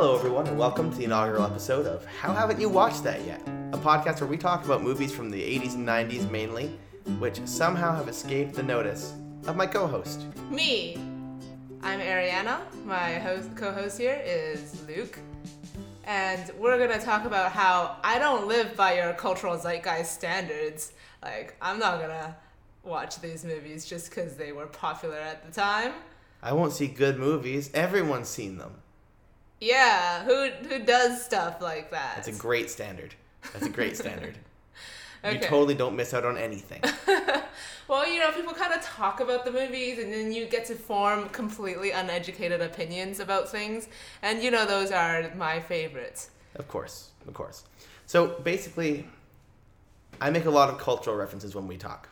Hello, everyone, and welcome to the inaugural episode of How Haven't You Watched That Yet? A podcast where we talk about movies from the 80s and 90s mainly, which somehow have escaped the notice of my co host. Me. I'm Ariana. My host, co-host here is Luke, and we're gonna talk about how I don't live by your cultural zeitgeist standards. Like, I'm not gonna watch these movies just because they were popular at the time. I won't see good movies, everyone's seen them. Yeah, who who does stuff like that? That's a great standard. That's a great standard. You totally don't miss out on anything. Well, you know, people kind of talk about the movies and then you get to form completely uneducated opinions about things. And you know, those are my favorites. Of course, of course. So basically, I make a lot of cultural references when we talk.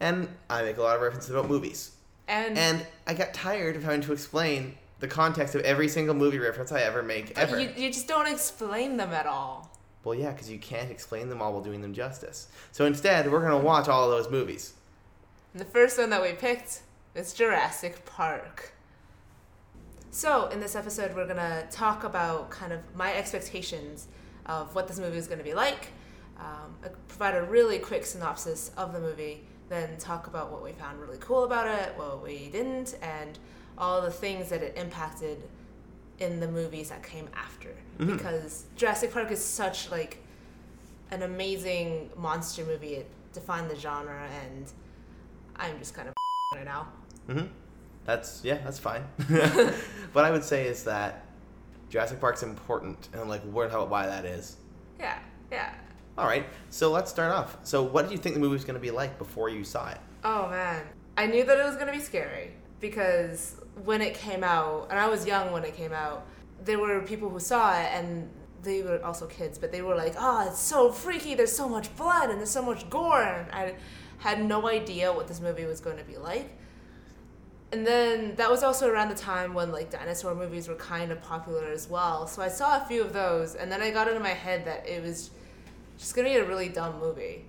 And I make a lot of references about movies. And, And I got tired of having to explain the context of every single movie reference I ever make, ever. you, you just don't explain them at all. Well, yeah, because you can't explain them all while doing them justice. So instead, we're going to watch all of those movies. And the first one that we picked is Jurassic Park. So, in this episode, we're gonna talk about kind of my expectations of what this movie is gonna be like, um, provide a really quick synopsis of the movie, then talk about what we found really cool about it, what we didn't, and all the things that it impacted in the movies that came after. Because Jurassic Park is such like an amazing monster movie. It defined the genre, and I'm just kind of right now. hmm That's, yeah, that's fine. what I would say is that Jurassic Park's important, and like, what, how, why that is. Yeah, yeah. All right, so let's start off. So, what did you think the movie was going to be like before you saw it? Oh man, I knew that it was gonna be scary because when it came out, and I was young when it came out, there were people who saw it and they were also kids, but they were like, "Oh, it's so freaky! There's so much blood and there's so much gore," and I had no idea what this movie was going to be like. And then that was also around the time when like dinosaur movies were kind of popular as well. So I saw a few of those, and then I got into my head that it was just gonna be a really dumb movie.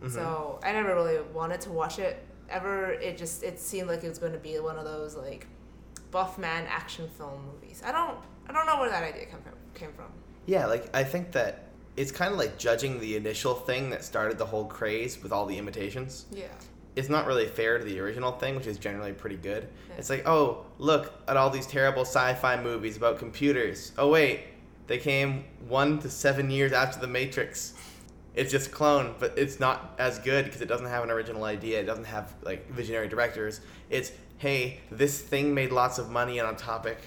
Mm-hmm. So I never really wanted to watch it ever. It just it seemed like it was going to be one of those like buff man action film movies. I don't I don't know where that idea came from. Came from. Yeah, like, I think that it's kind of like judging the initial thing that started the whole craze with all the imitations. Yeah. it's not really fair to the original thing, which is generally pretty good. Yeah. It's like, oh, look at all these terrible sci-fi movies about computers. Oh wait, they came one to seven years after The Matrix. It's just a clone, but it's not as good because it doesn't have an original idea. It doesn't have like visionary directors. It's hey, this thing made lots of money on a topic.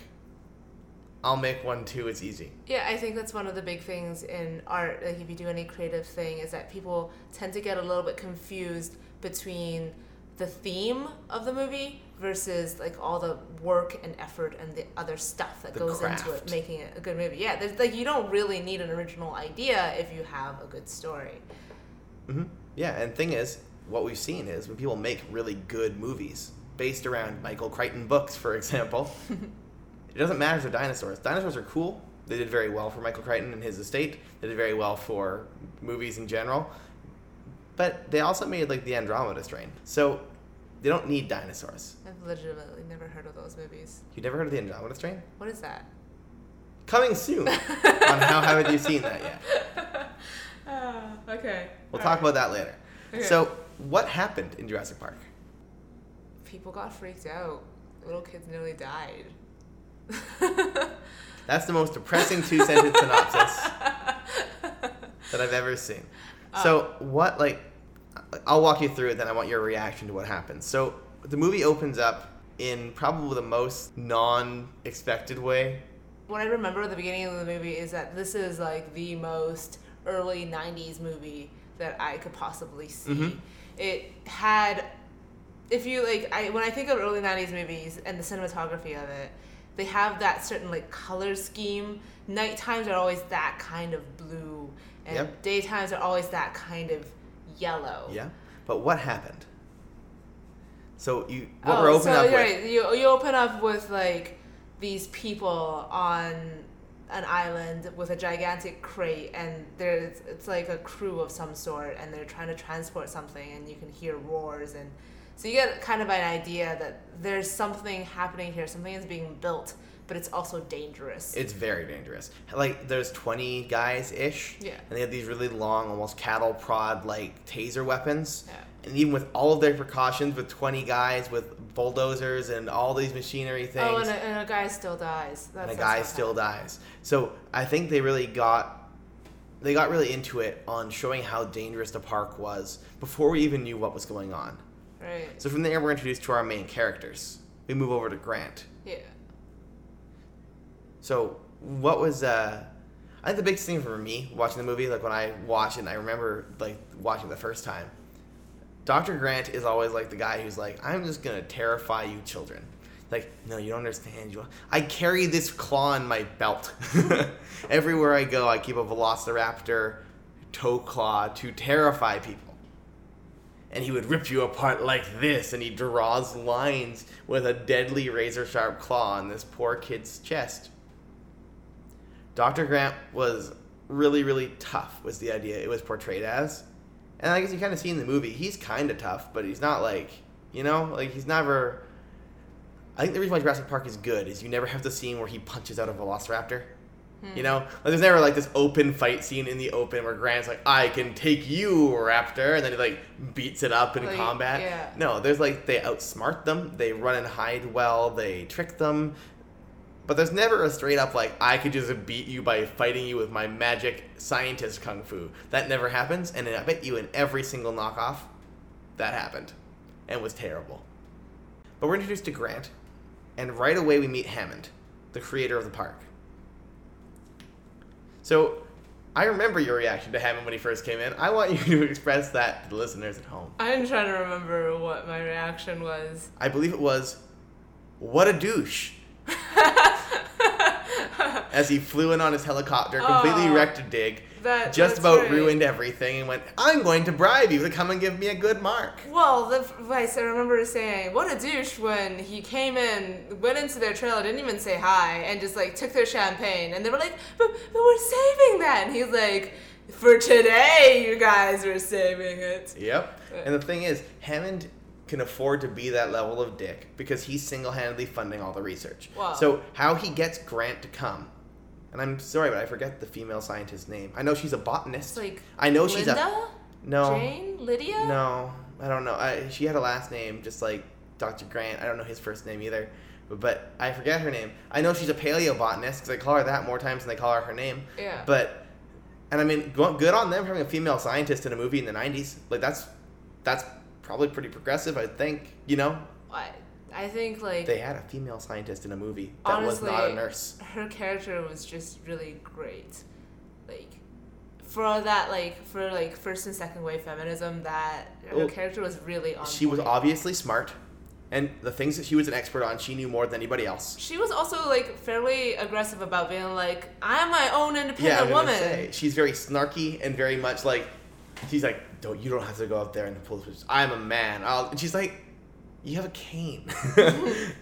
I'll make one too. It's easy. Yeah, I think that's one of the big things in art. Like if you do any creative thing, is that people tend to get a little bit confused between the theme of the movie versus like all the work and effort and the other stuff that The goes into it making it a good movie. Yeah, there's like you don't really need an original idea if you have a good story. hmm Yeah, and thing is, what we've seen is when people make really good movies based around Michael Crichton books, for example, it doesn't matter if they're dinosaurs. Dinosaurs are cool. They did very well for Michael Crichton and his estate. They did very well for movies in general. But they also made like the Andromeda strain. So they don't need dinosaurs. I've legitimately never heard of those movies. You never heard of the Andromeda strain? What is that? Coming soon on How Haven't You Seen That Yet? Ah, okay. We'll talk about that later. Okay. So, what happened in Jurassic Park? People got freaked out. Little kids nearly died. That's the most depressing two sentence synopsis that I've ever seen. So, what, like, I'll walk you through it, then I want your reaction to what happens. So, the movie opens up in probably the most non expected way. what I remember at the beginning of the movie is that this is like the most early 90s movie that I could possibly see. Mhm. It had if you like I when I think of early 90s movies and the cinematography of it, they have that certain like color scheme. Night times are always that kind of blue and Yep. daytimes are always that kind of yellow. Yeah? But what happened? So, you, what oh, we're opening so up you're with. right. You you open up with like these people on an island with a gigantic crate, and there's it's like a crew of some sort, and they're trying to transport something, and you can hear roars, and So you get kind of an idea that there's something happening here, something is being built, but it's also dangerous. It's very dangerous. Like there's 20 guys ish, Yeah. and they have these really long, almost cattle prod like taser weapons. Yeah. And even with all of their precautions, with 20 guys with bulldozers and all these machinery oh, things, oh, and a, and a guy still dies. That's, and a guy still dies. So I think they really got they got really into it on showing how dangerous the park was before we even knew what was going on. Right. So from there, we're introduced to our main characters. We move over to Grant. Yeah. So what was uh I think the biggest thing for me watching the movie, like when I watch it and I remember like watching it the first time, Dr. Grant is always like the guy who's like, I'm just gonna terrify you children. Like, no, you don't understand. You I carry this claw in my belt. Everywhere I go, I keep a Velociraptor toe claw to terrify people. And he would rip you apart like this, and he draws lines with a deadly razor sharp claw on this poor kid's chest. Dr. Grant was really, really tough, was the idea it was portrayed as. And I guess you kind of see in the movie, he's kind of tough, but he's not like, you know, like he's never. I think the reason why Jurassic Park is good is you never have the scene where he punches out a velociraptor. Hmm. You know, like there's never like this open fight scene in the open where Grant's like, "I can take you, Raptor," and then he like beats it up in Like, combat. yeah. No, there's like they outsmart them, they run and hide well, they trick them, but there's never a straight up like I could just beat you by fighting you with my magic scientist kung fu. That never happens, and I bet you in every single knockoff, that happened, and was terrible. But we're introduced to Grant, and right away we meet Hammond, the creator of the park. So, I remember your reaction to Hammond when he first came in. I want you to express that to the listeners at home. I'm trying to remember what my reaction was. I believe it was, "What a douche." As he flew in on his helicopter, completely Aw. wrecked a dig, That just about right. ruined everything, and went, "I'm going to bribe you to come and give me a good mark." Well, the vice I remember saying, "What a douche!" when he came in, went into their trailer, didn't even say hi, and just like took their champagne, and they were like, "But, but we're saving that," and he's like, "For today, you guys are saving it." Yep. Uh. And the thing is, Hammond can afford to be that level of dick because he's single-handedly funding all the research. Wow. So how he gets Grant to come, and I'm sorry, but I forget the female scientist's name. I know she's a botanist. Like I know she's a no. Jane, Lydia. No, I don't know. I, she had a last name just like Dr. Grant. I don't know his first name either, but, but I forget her name. I know she's a paleobotanist because they call her that more times than they call her her name. Yeah. But, and I mean, good on them having a female scientist in a movie in the '90s. Like that's that's probably pretty progressive, I think. You know, I, I think like they had a female scientist in a movie that was not a nurse. her character was just really great. Like for that like for like first and second wave feminism that her Well, character was really on She was obviously smart, and the things that she was an expert on, she knew more than anybody else. She was also like fairly aggressive about being like, I'm my own Yeah, independent gonna woman. say she's very snarky and very much like she's like, don't you don't have to go out there and pull this. I'm a man. I'll, and she's like, you have a cane.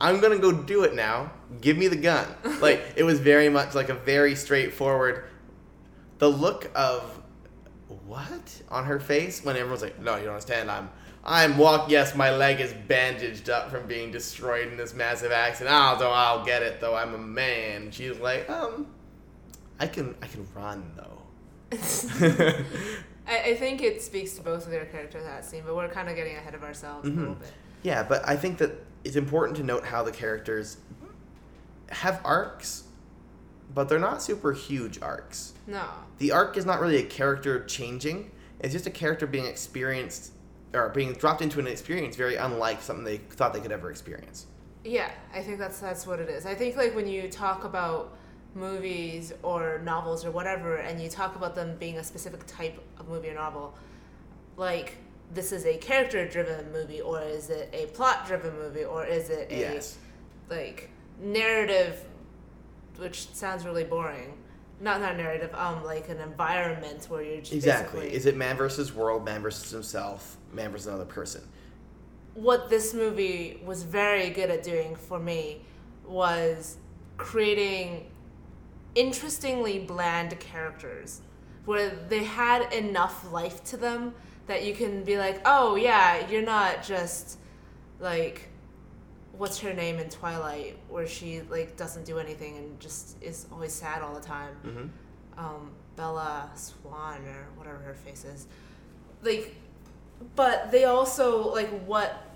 I'm gonna go do it now. Give me the gun. Like it was very much like a very straightforward. The look of what on her face when everyone's like, no, you don't understand. I'm. I'm walk. Yes, my leg is bandaged up from being destroyed in this massive accident. I'll, though I'll get it. Though I'm a man. She's like, um, I can I can run though. I, I think it speaks to both of their characters that scene, but we're kind of getting ahead of ourselves a mm-hmm. little bit. yeah, but I think that it's important to note how the characters have arcs, but they're not super huge arcs. No. The arc is not really a character changing. It's just a character being experienced or being dropped into an experience very unlike something they thought they could ever experience. Yeah, I think that's that's what it is. I think like when you talk about movies or novels or whatever, and you talk about them being a specific type of movie or novel, like this is a character-driven movie, or is it a plot-driven movie, or is it a Yes. like narrative, which sounds really boring. Not not narrative, um, like an environment where you're just Exactly. Is it man versus world, man versus himself, man versus another person? what this movie was very good at doing for me was creating interestingly bland characters where they had enough life to them that you can be like, oh yeah, you're not just like what's her name in Twilight, where she like doesn't do anything and just is always sad all the time. hmm Um, Bella Swan or whatever her face is, like, but they also like what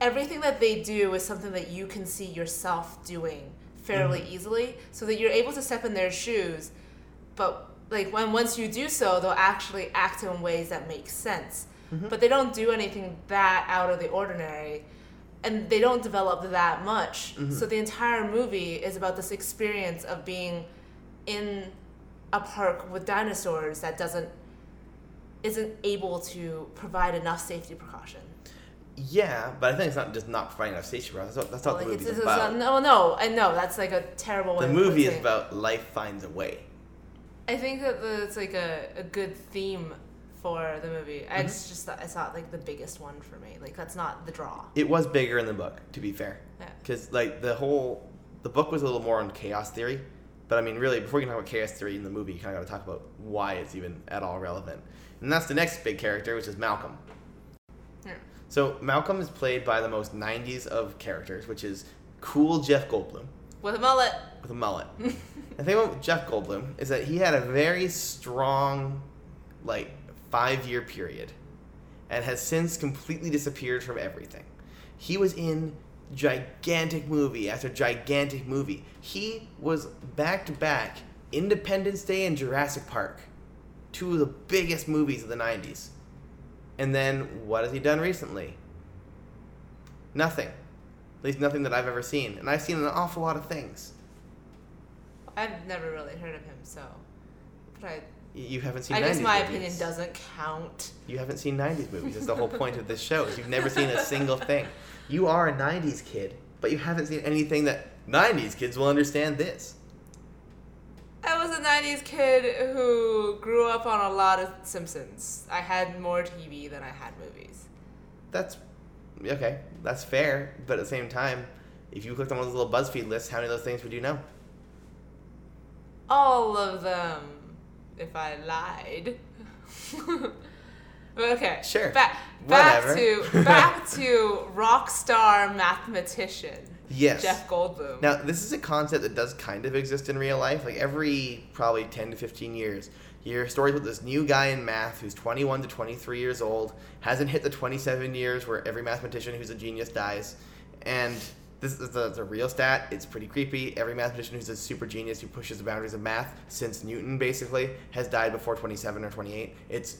everything that they do is something that you can see yourself doing fairly mm-hmm. easily, so that you're able to step in their shoes, but like when once you do so, they'll actually act in ways that make sense. Mm-hmm. But they don't do anything that out of the ordinary, and they don't develop that much. Mm-hmm. So the entire movie is about this experience of being in a park with dinosaurs that doesn't isn't able to provide enough safety precaution. Yeah, but I think it's not just not providing enough safety for us. That's that's what Like the movie's it's, about. it's not, no, no, I know that's like a terrible the movie is about life finds a way. I think that the, it's like a, a good theme for the movie. I Mm-hmm. just just it's not like the biggest one for me. Like that's not the draw. It was bigger in the book, to be fair. Yeah. Because like the whole, the book was a little more on chaos theory, but I mean, really, before you can talk about chaos theory in the movie, you kind of got to talk about why it's even at all relevant. And that's the next big character, which is Malcolm. So Malcolm is played by the most '90s of characters, which is cool Jeff Goldblum With a mullet. with a mullet. the thing about Jeff Goldblum is that he had a very strong, like, five-year period, and has since completely disappeared from everything. He was in gigantic movie after gigantic movie. He was back to back Independence Day and Jurassic Park, two of the biggest movies of the '90s. And then what has he done recently? Nothing. At least nothing that I've ever seen. And I've seen an awful lot of things. I've never really heard of him, so. But I, You haven't seen. I 90s guess my movies. opinion doesn't count. You haven't seen '90s movies. That's the whole point of this show. Is you've never seen a single thing. You are a '90s kid, but you haven't seen anything that '90s kids will understand. This. I was a 90s kid who grew up on a lot of Simpsons. I had more TV than I had movies. That's okay. That's fair, but at the same time, if you clicked on one of those little BuzzFeed lists, how many of those things would you know? All of them, if I lied. okay. Sure. Back, back Whatever. to back to rock star mathematician Yes. Jeff Goldblum. Now, this is a concept that does kind of exist in real life. Like every probably 10 to 15 years, you hear stories with this new guy in math who's 21 to 23 years old, hasn't hit the 27 years where every mathematician who's a genius dies. And this is a, a real stat. It's pretty creepy. Every mathematician who's a super genius who pushes the boundaries of math since Newton basically has died before 27 or 28. It's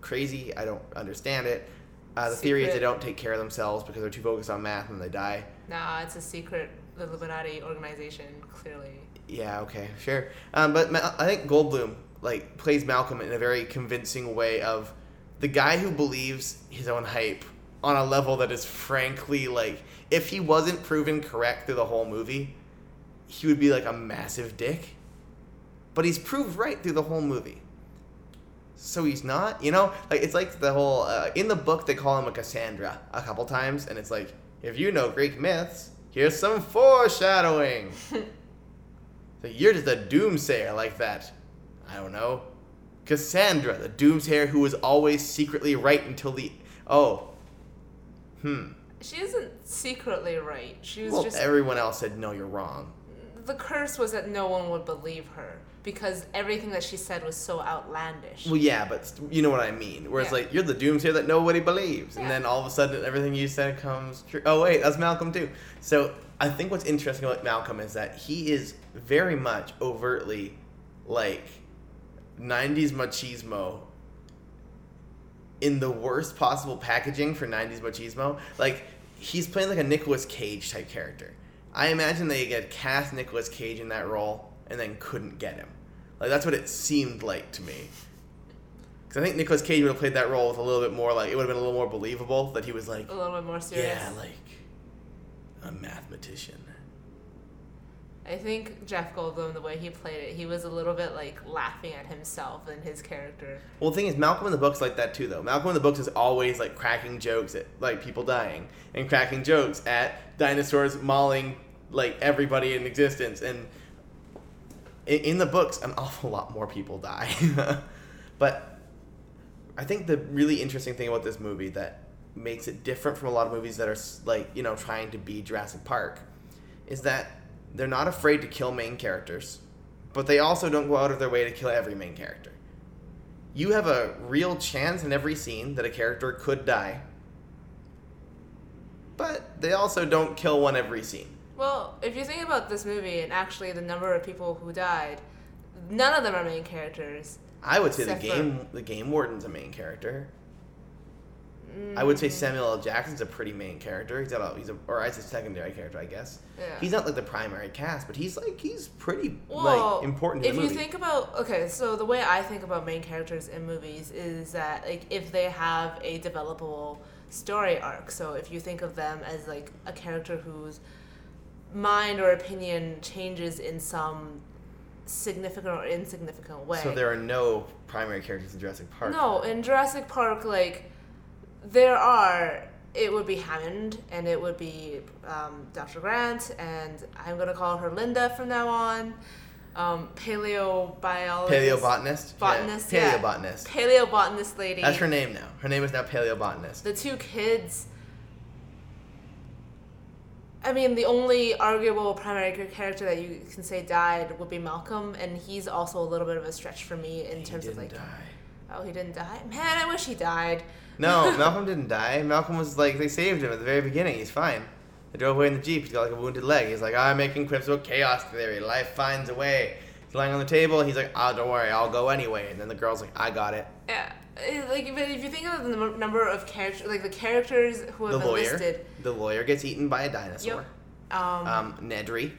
crazy. I don't understand it. Uh, the theory is they don't take care of themselves because they're too focused on math and they die. Nah, it's a secret Illuminati organization, clearly. Yeah, okay, sure. Um, but I think Goldblum like plays Malcolm in a very convincing way of the guy who believes his own hype on a level that is frankly like if he wasn't proven correct through the whole movie, he would be like a massive dick. But he's proved right through the whole movie. So he's not, you know, like it's like the whole uh, in the book they call him a Cassandra a couple times, and it's like if you know Greek myths, here's some foreshadowing. So you're just a doomsayer like that. I don't know. Cassandra, the doomsayer who was always secretly right until the oh. Hmm. She isn't secretly right. She was Well, just everyone else said no, you're wrong. the curse was that no one would believe her because everything that she said was so outlandish. Well, yeah, but you know what I mean. Where it's like you're the doomsayer that nobody believes, and then all of a sudden everything you said comes true. Oh wait, that's Malcolm too. So I think what's interesting about Malcolm is that he is very much overtly like '90s machismo in the worst possible packaging for 90s machismo. Like, he's playing like a Nicolas Cage type character. I imagine they get cast Nicolas Cage in that role and then couldn't get him. Like, that's what it seemed like to me. Because I think Nicolas Cage would have played that role with a little bit more, like, it would have been a little more believable that he was like, a little bit more serious. yeah, like a mathematician. I think Jeff Goldblum, the way he played it, he was a little bit like laughing at himself and his character. Well, the thing is, Malcolm in the books like that too, though. Malcolm in the books is always like cracking jokes at like people dying and cracking jokes at dinosaurs mauling like everybody in existence. And in, in the books, an awful lot more people die. but I think the really interesting thing about this movie that makes it different from a lot of movies that are like you know trying to be Jurassic Park is that they're not afraid to kill main characters, but they also don't go out of their way to kill every main character. You have a real chance in every scene that a character could die, but they also don't kill one every scene. Well, if you think about this movie and actually the number of people who died, none of them are main characters. I would say the Except game the game warden's a main character. I would say Mm. Samuel L. Jackson's a pretty main character. He's a, he's a or he's a secondary character, I guess. Yeah. He's not like the primary cast, but he's like he's pretty Well, like important to if you think about okay, so the way I think about main characters in movies is that like if they have a developable story arc. So if you think of them as like a character whose mind or opinion changes in some significant or insignificant way. so there are no primary characters in Jurassic Park. No, in Jurassic Park, like there are. It would be Hammond, and it would be um, Dr. Grant, and I'm gonna call her Linda from now on. Um, paleobiologist. Paleobotanist. Botanist, Yeah. yeah. Paleobotanist. Paleobotanist lady. That's her name now. Her name is now Paleobotanist. The two kids. I mean, the only arguable primary character that you can say died would be Malcolm, and he's also a little bit of a stretch for me in He terms of like, die. oh, he didn't die. Man, I wish he died. No, Malcolm didn't die. Malcolm was like they saved him at the very beginning. He's fine. They drove away in the jeep. He's got like a wounded leg. He's like, I'm making quips about chaos theory. Life finds a way. Lying on the table. He's like, oh, don't worry, I'll go anyway. And then the girl's like, I got it. Yeah, eh, like but if you think of the number of characters, like the characters who The been lawyer. listed, The lawyer gets eaten by a dinosaur. Yep. um, Um, Nedry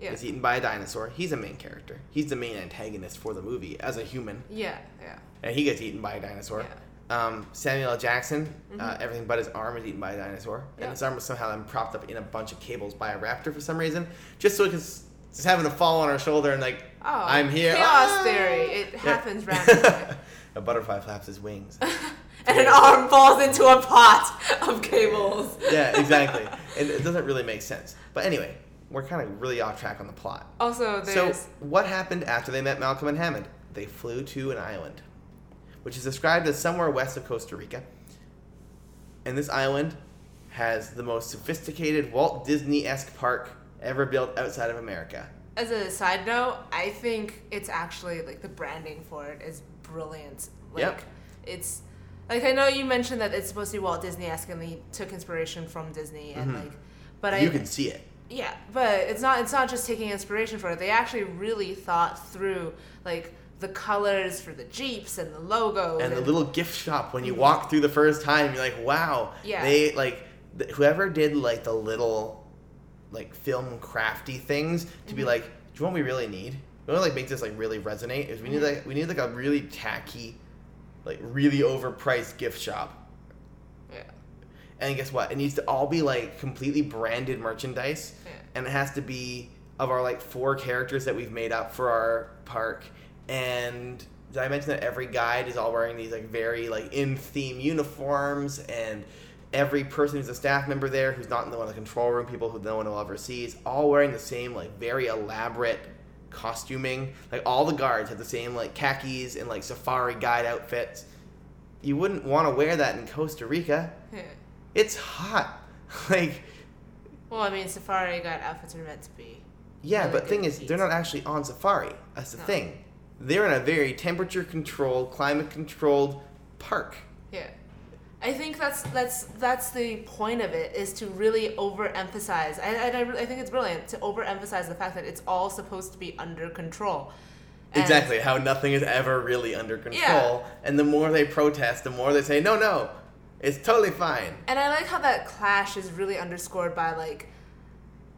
yeah, is eaten by a dinosaur. He's a main character. He's the main antagonist for the movie as a human, yeah, yeah, and he gets eaten by a dinosaur. yeah. Um, Samuel L. Jackson, uh, everything but his arm is eaten by a dinosaur, Mm-hmm. And his arm was somehow then propped up in a bunch of cables by a raptor for some reason, just so it could s- just having to fall on our shoulder and like, Oh, I'm here. Chaos Ah! theory. It Yeah. happens randomly, a butterfly flaps his wings. and an arm falls into a pot of cables. yeah, exactly. And it doesn't really make sense. But anyway, we're kind of really off track on the plot. Also, So, what happened after they met Malcolm and Hammond? They flew to an island, which is described as somewhere west of Costa Rica. And this island has the most sophisticated Walt Disney esque park ever built outside of America. as a side note, I think it's actually like the branding for it is brilliant. Like Yep. it's like I know you mentioned that it's supposed to be Walt Disney esque and they took inspiration from Disney and Mhm. like but I you can see it. Yeah, but it's not it's not just taking inspiration for it. They actually really thought through like the colors for the Jeeps and the logos And the little gift shop, when you walk through the first time, you're like, wow. Yeah. They, like, th- whoever did, like, the little, like, film crafty things to Mm-hmm. be like, do you know what we really need? We want to, like, make this, like, really resonate? Is we need, Mhm. like, we need, like, a really tacky, like, really overpriced gift shop. yeah, And guess what? It needs to all be, like, completely branded merchandise. yeah. and it has to be of our like four characters that we've made up for our park and did i mention that every guide is all wearing these like very like in theme uniforms and every person who's a staff member there who's not in the one the control room people who no one will ever see is all wearing the same like very elaborate costuming like all the guards have the same like khakis and like safari guide outfits you wouldn't want to wear that in costa rica yeah. it's hot like Well, I mean, Safari Guide outfits are meant to be. Yeah, really but thing is, seats. they're not actually on safari. That's the No. thing. They're in a very temperature controlled, climate controlled park. Yeah. I think that's that's that's the point of it is to really overemphasize. I, I, I I think it's brilliant to overemphasize the fact that it's all supposed to be under control. And- exactly, how nothing is ever really under control. Yeah. And the more they protest, the more they say, no, no, it's totally fine. And I like how that clash is really underscored by like,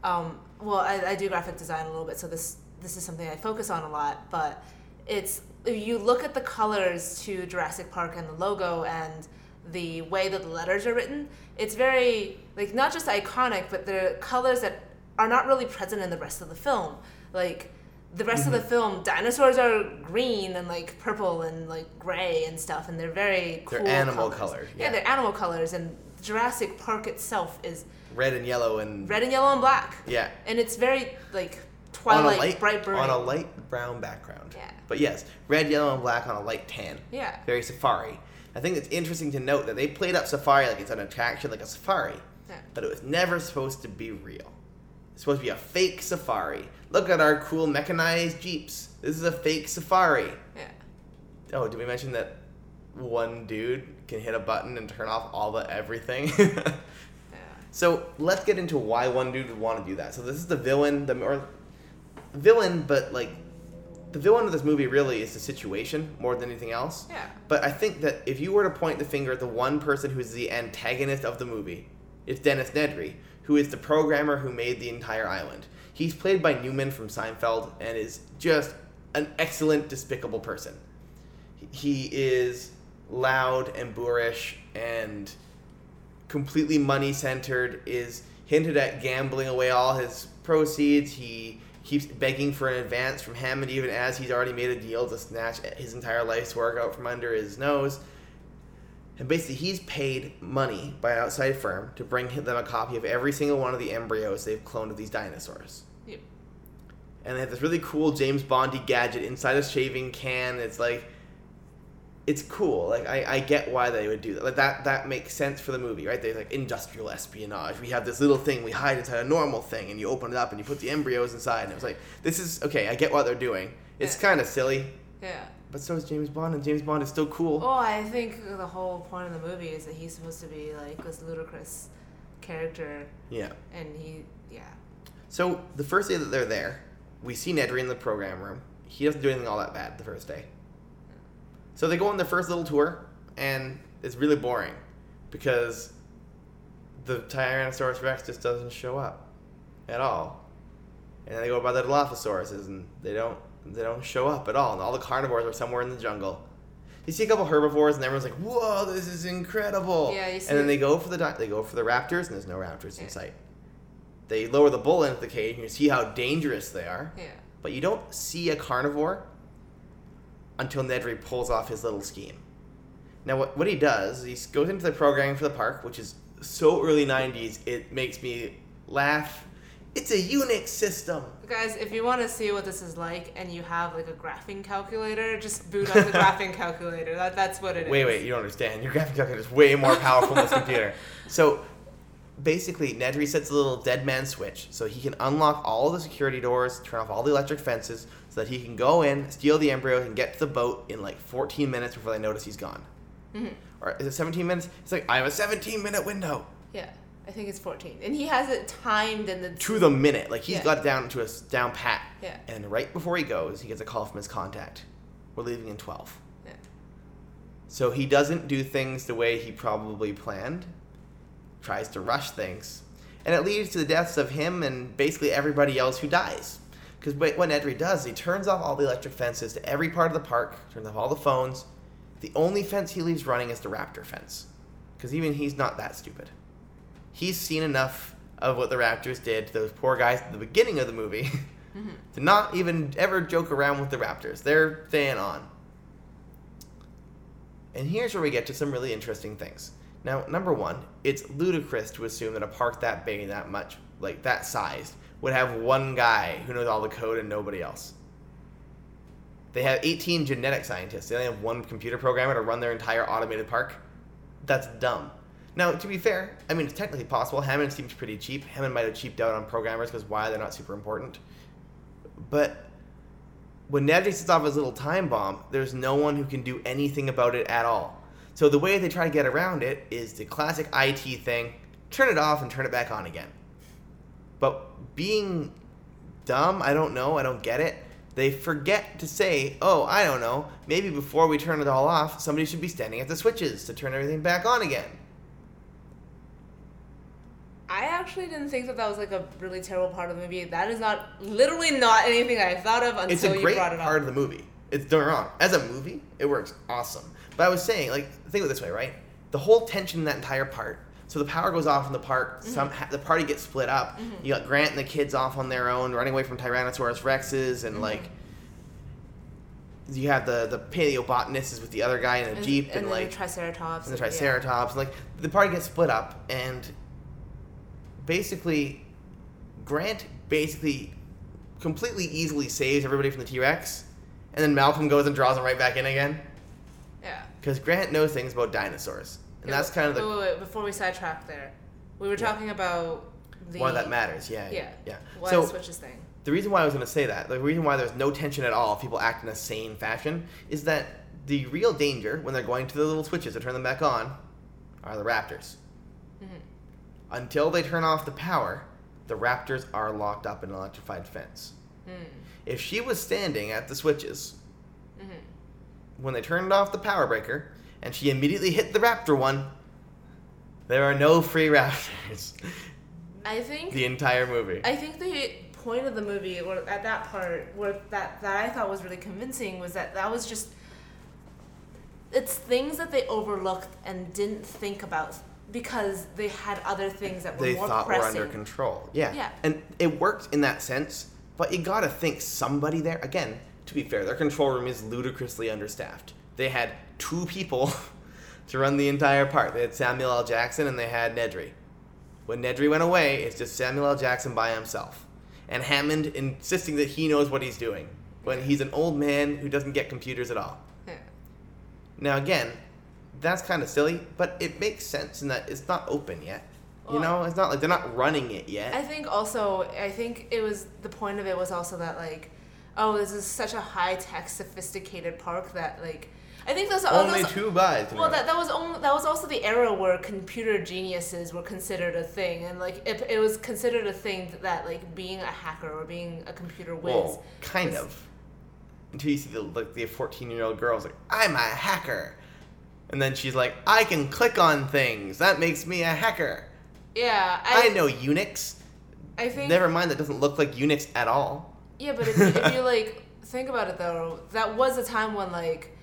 um, well, I, I do graphic design a little bit, so this this is something I focus on a lot. But it's if you look at the colors to Jurassic Park and the logo and the way that the letters are written, it's very like not just iconic, but the colors that are not really present in the rest of the film. Like the rest of the mm-hmm. film, dinosaurs are green and like purple and like gray and stuff, and they're very cool. They're animal colors. colored, Yeah. yeah. they're animal colors, and Jurassic Park itself is Red and yellow and. red and yellow and black, Yeah. and it's very like twilight, on a light, bright burning. on a light brown background. Yeah. But yes, red, yellow, and black on a light tan. yeah. Very safari. I think it's interesting to note that they played up safari like it's an attraction, like a safari, Yeah. but it was never supposed to be real. It's supposed to be a fake safari. Look at our cool mechanized jeeps. This is a fake safari. Yeah. Oh, did we mention that one dude can hit a button and turn off all the everything? Yeah. so let's get into why one dude would want to do that. So this is the villain, the or villain, but like the villain of this movie really is the situation more than anything else. Yeah. But I think that if you were to point the finger at the one person who's the antagonist of the movie, it's Dennis Nedry, who is the programmer who made the entire island. He's played by Newman from Seinfeld and is just an excellent, despicable person. He is loud and boorish and completely money centered, is hinted at gambling away all his proceeds. He keeps begging for an advance from Hammond even as he's already made a deal to snatch his entire life's work out from under his nose. And basically, he's paid money by an outside firm to bring them a copy of every single one of the embryos they've cloned of these dinosaurs. Yep. And they have this really cool James Bondy gadget inside a shaving can. It's like, it's cool. Like I, I get why they would do that. Like that that makes sense for the movie, right? There's like industrial espionage. We have this little thing we hide inside a normal thing, and you open it up and you put the embryos inside, and it was like, this is okay. I get what they're doing. It's Yeah. kind of silly, Yeah. but so is James Bond, and James Bond is still cool. Well, I think the whole point of the movie is that he's supposed to be like this ludicrous character, Yeah. and he, yeah, So the first day that they're there, we see Nedry in the program room. He doesn't do anything all that bad the first day. So they go on their first little tour, and it's really boring because the Tyrannosaurus Rex just doesn't show up at all. And then they go by the Dilophosaurus, and they don't they don't show up at all. And all the carnivores are somewhere in the jungle. You see a couple herbivores, and everyone's like, "Whoa, this is incredible!" Yeah, you see- and then they go for the di- they go for the raptors, and there's no raptors in sight. They lower the bull into the cage, and you see how dangerous they are. yeah, But you don't see a carnivore until Nedry pulls off his little scheme. Now, what, what he does, he goes into the programming for the park, which is so early 90s, it makes me laugh. It's a Unix system. guys, if you want to see what this is like, and you have like a graphing calculator, just boot up the graphing calculator. That that's what it is. Wait, wait, you don't understand. Your graphing calculator is way more powerful than this computer. So, basically, Nedry sets a little dead man switch so he can unlock all the security doors, turn off all the electric fences, so that he can go in, steal the embryos, and get to the boat in like 14 minutes before they notice he's gone. Mhm. Or is it 17 minutes? It's like, I have a 17 minute window. Yeah, I think it's 14, and he has it timed in the To the minute. Like, he's Yeah. got it down to a down pat. Yeah. And right before he goes, he gets a call from his contact. We're leaving in 12. Yeah. So he doesn't do things the way he probably planned. Tries to rush things. And it leads to the deaths of him and basically everybody else who dies. Because what Nedry does, he turns off all the electric fences to every part of the park, turns off all the phones. The only fence he leaves running is the raptor fence. Because even he's not that stupid. He's seen enough of what the raptors did to those poor guys at the beginning of the movie to not even ever joke around with the raptors. They're staying on. And here's where we get to some really interesting things. Now, number one, it's ludicrous to assume that a park that big that much, like that sized, would have one guy who knows all the code and nobody else. They have 18 genetic scientists. They only have one computer programmer to run their entire automated park. That's dumb. Now, to be fair, I mean, it's technically possible. Hammond seems pretty cheap. Hammond might have cheaped out on programmers because why? They're not super important. But when Nedry sets off his little time bomb, there's no one who can do anything about it at all. So the way they try to get around it is the classic IT thing turn it off and turn it back on again. But being dumb, I don't know, I don't get it. They forget to say, oh, I don't know, maybe before we turn it all off, somebody should be standing at the switches to turn everything back on again. I actually didn't think that that was like a really terrible part of the movie. That is not literally not anything I thought of until it's a you great brought it part of the movie. It's don't wrong. As a movie, it works awesome. But I was saying, like, think of it this way, right? The whole tension in that entire part. So the power goes off in the park. Mm-hmm. Some ha- the party gets split up. You got Grant and the kids off on their own, running away from Tyrannosaurus Rexes, Mm-hmm. and like. You have the the paleobotanists is with the other guy in a and, jeep, and, and, like the Triceratops. and the yeah. Triceratops. Like the party gets split up, and basically, Grant basically completely easily saves everybody from the T Rex, and then Malcolm goes and draws him right back in again. Yeah. Because Grant knows things about dinosaurs, and that's kind of the Wait, wait, wait, before we sidetrack there, we were talking about the why that matters. Yeah, Yeah. yeah. Why so the switches thing. the reason why I was going to say that, the reason why there's no tension at all if people act in a sane fashion, is that the real danger when they're going to the little switches to turn them back on are the raptors. Mm-hmm. Until they turn off the power, the raptors are locked up in an electrified fence. Mm. If she was standing at the switches Mhm. when they turned off the power breaker and she immediately hit the raptor one, there are no free raptors I think the entire movie. I think the point of the movie, or at that part, where that that I thought was really convincing, was that that was just it's things that they overlooked and didn't think about because they had other things that were they more thought pressing. were under control. Yeah. Yeah. And it worked in that sense, but you gotta think somebody there. Again, to be fair, their control room is ludicrously understaffed. They had two people to run the entire park. They had Samuel L. Jackson and they had Nedry. When Nedry went away, it's just Samuel L. Jackson by himself. And Hammond insisting that he knows what he's doing when he's an old man who doesn't get computers at all. Yeah. Now, again, that's kind of silly, but it makes sense in that it's not open yet. You know, it's not like they're not running it yet. I think also, I think it was the point of it was also that like, oh, this is such a high tech, sophisticated park that like, I think those Only those, two buys. Well, that, that was only that was also the era where computer geniuses were considered a thing, and like it, it was considered a thing that like being a hacker or being a computer whiz. well, kind was- of. Until you see the like the fourteen year old girl's like, I'm a hacker, and then she's like, I can click on things. That makes me a hacker. Yeah, I, I, know Unix. I think. Never mind, that doesn't look like Unix at all. Yeah, but if if you like think about it though, that was a time when like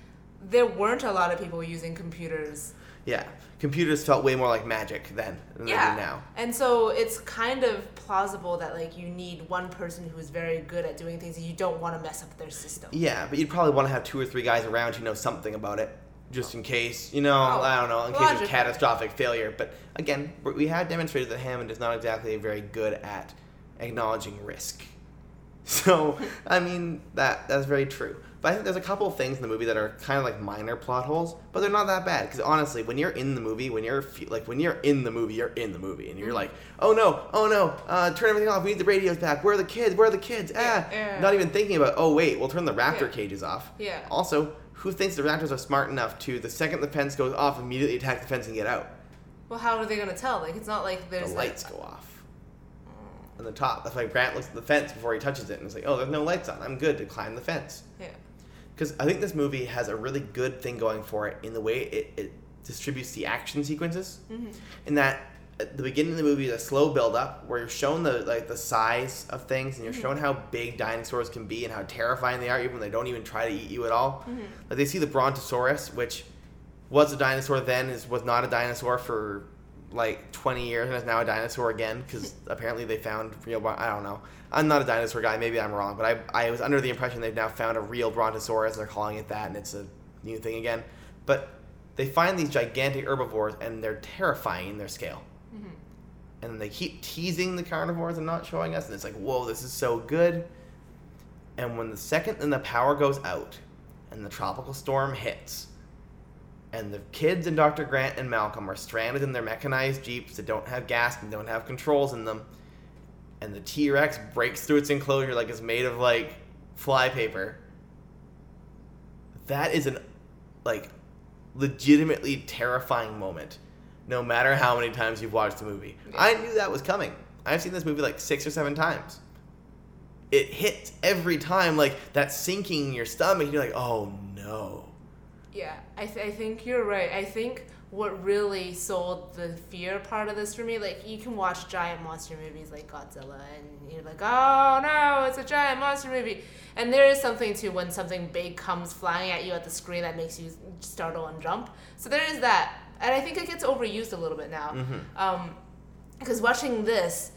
there weren't a lot of people using computers. Yeah, computers felt way more like magic then than yeah. they do now. And so it's kind of plausible that like you need one person who's very good at doing things and you don't want to mess up their system. Yeah, but you'd probably want to have two or three guys around who know something about it, just in case. You know, Oh, I don't know, in case of catastrophic failure. But again, we- we have demonstrated that Hammond is not exactly very good at acknowledging risk. So, I mean, that that's very true. But I think there's a couple of things in the movie that are kind of like minor plot holes, but they're not that bad. Because honestly, when you're in the movie, when you're like when you're in the movie, you're in the movie, and you're like, oh no, oh no, uh, turn everything off. We need the radios back. Where are the kids? Where are the kids? Ah, yeah. not even thinking about. Oh wait, we'll turn the raptor Yeah. cages off. Yeah. Also, who thinks the raptors are smart enough to the second the fence goes off, immediately attack the fence and get out? Well, how are they gonna tell? Like, it's not like there's the like- lights go off on the top. That's why Grant looks at the fence before he touches it and it's like, oh, there's no lights on. I'm good to climb the fence. Yeah. Because I think this movie has a really good thing going for it in the way it, it distributes the action sequences. Mhm. In that, at the beginning of the movie is a slow build up where you're shown the like the size of things and you're shown how big dinosaurs can be and how terrifying they are, even when they don't even try to eat you at all. Like they see the Brontosaurus, which was a dinosaur then, is was not a dinosaur for like 20 years and is now a dinosaur again because apparently they found real. I don't know. I'm not a dinosaur guy. Maybe I'm wrong, but I I was under the impression they've now found a real Brontosaurus. They're calling it that, and it's a new thing again. But they find these gigantic herbivores, and they're terrifying in their scale. Mm-hmm. And then they keep teasing the carnivores and not showing us, and it's like, whoa, this is so good. And when the second then the power goes out, and the tropical storm hits, and the kids and Dr. Grant and Malcolm are stranded in their mechanized jeeps that don't have gas and don't have controls in them, and the T Rex breaks through its enclosure like it's made of like flypaper. That is an like legitimately terrifying moment, no matter how many times you've watched the movie. I knew that was coming. I've seen this movie like six or seven times. It hits every time, like that sinking in your stomach. You're like, oh no. Yeah, I, th- I think you're right. I think what really sold the fear part of this for me, like you can watch giant monster movies like Godzilla, and you're like, oh no, it's a giant monster movie. And there is something to when something big comes flying at you at the screen that makes you startle and jump. So there is that, and I think it gets overused a little bit now. Um, because watching this,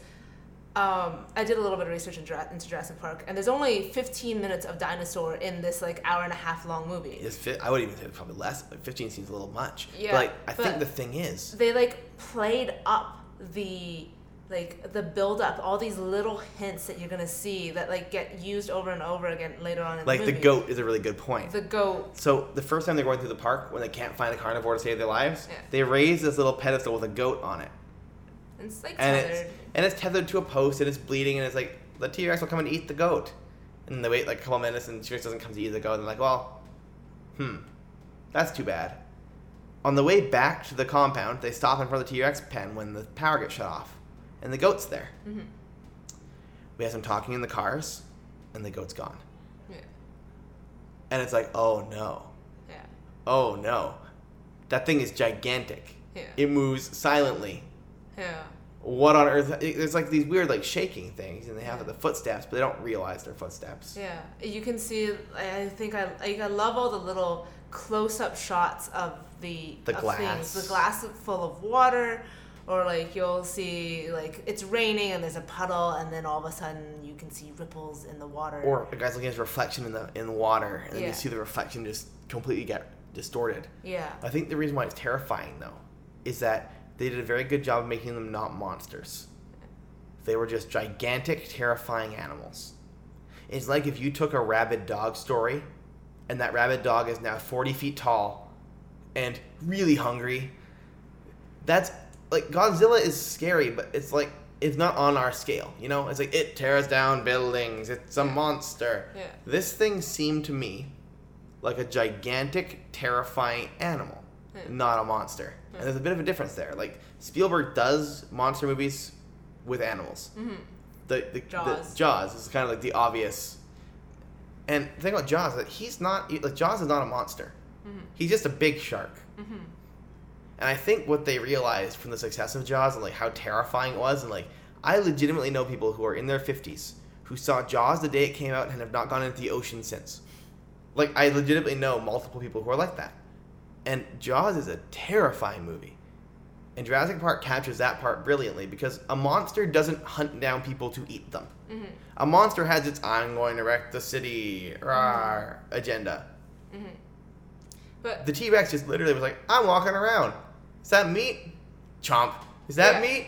um, I did a little bit of research in into Jurassic Park, and there's only 15 minutes of dinosaur in this like hour and a half long movie. I would even say it's probably less. Like 15 seems a little much. Yeah, but like, I think the thing is, they like played up the like the build up, all these little hints that you're gonna see that like get used over and over again later on in Like the the movie. goat is a really good point. The goat. So the first time they're going through the park, when they can't find a carnivore to save their lives, Yeah. they raise this little pedestal with a goat on it, and It's like and tethered. it's and it's tethered to a post, and it's bleeding, and it's like the T Rex will come and eat the goat, and they wait like a couple minutes, and T Rex doesn't come to eat the goat, and they're like, well, hmm, that's too bad. On the way back to the compound, they stop in front of the T Rex pen when the power gets shut off, and the goat's there. Mhm. We have some talking in the cars, and the goat's gone, Yeah. and it's like, oh no. Yeah. Oh no. That thing is gigantic. Yeah. It moves silently. Yeah. What on earth? There's like these weird like shaking things, and they have the footsteps, but they don't realize they're footsteps. Yeah, you can see. I think I like, I love all the little close-up shots of the The of glass. things. The glass full of water, or like you'll see like it's raining and there's a puddle, and then all of a sudden you can see ripples in the water. Or a guy's looking at his reflection in the in the water, and then Yeah. you see the reflection just completely get distorted. yeah, I think the reason why it's terrifying though is that they did a very good job of making them not monsters. They were just gigantic, terrifying animals. It's like if you took a rabid dog story, and that rabid dog is now 40 feet tall and really hungry. That's like Godzilla is scary, but it's like it's not on our scale, you know? It's like it tears down buildings, it's a monster. Yeah. This thing seemed to me like a gigantic, terrifying animal, Yeah. not a monster. And there's a bit of a difference there. Like Spielberg does monster movies with animals. Mhm. The, the Jaws. The, Jaws is kind of like the obvious. And the thing about Jaws is that he's not like Jaws is not a monster. Mhm. He's just a big shark. Mhm. And I think what they realized from the success of Jaws and like how terrifying it was, and like I legitimately know people who are in their fifties who saw Jaws the day it came out and have not gone into the ocean since. Like I legitimately know multiple people who are like that. And Jaws is a terrifying movie. And Jurassic Park captures that part brilliantly because a monster doesn't hunt down people to eat them. Mhm. A monster has its "I'm going to wreck the city" rawr, agenda. Mhm. But The T Rex just literally was like, I'm walking around. Is that meat? Chomp. Is that Yeah. meat?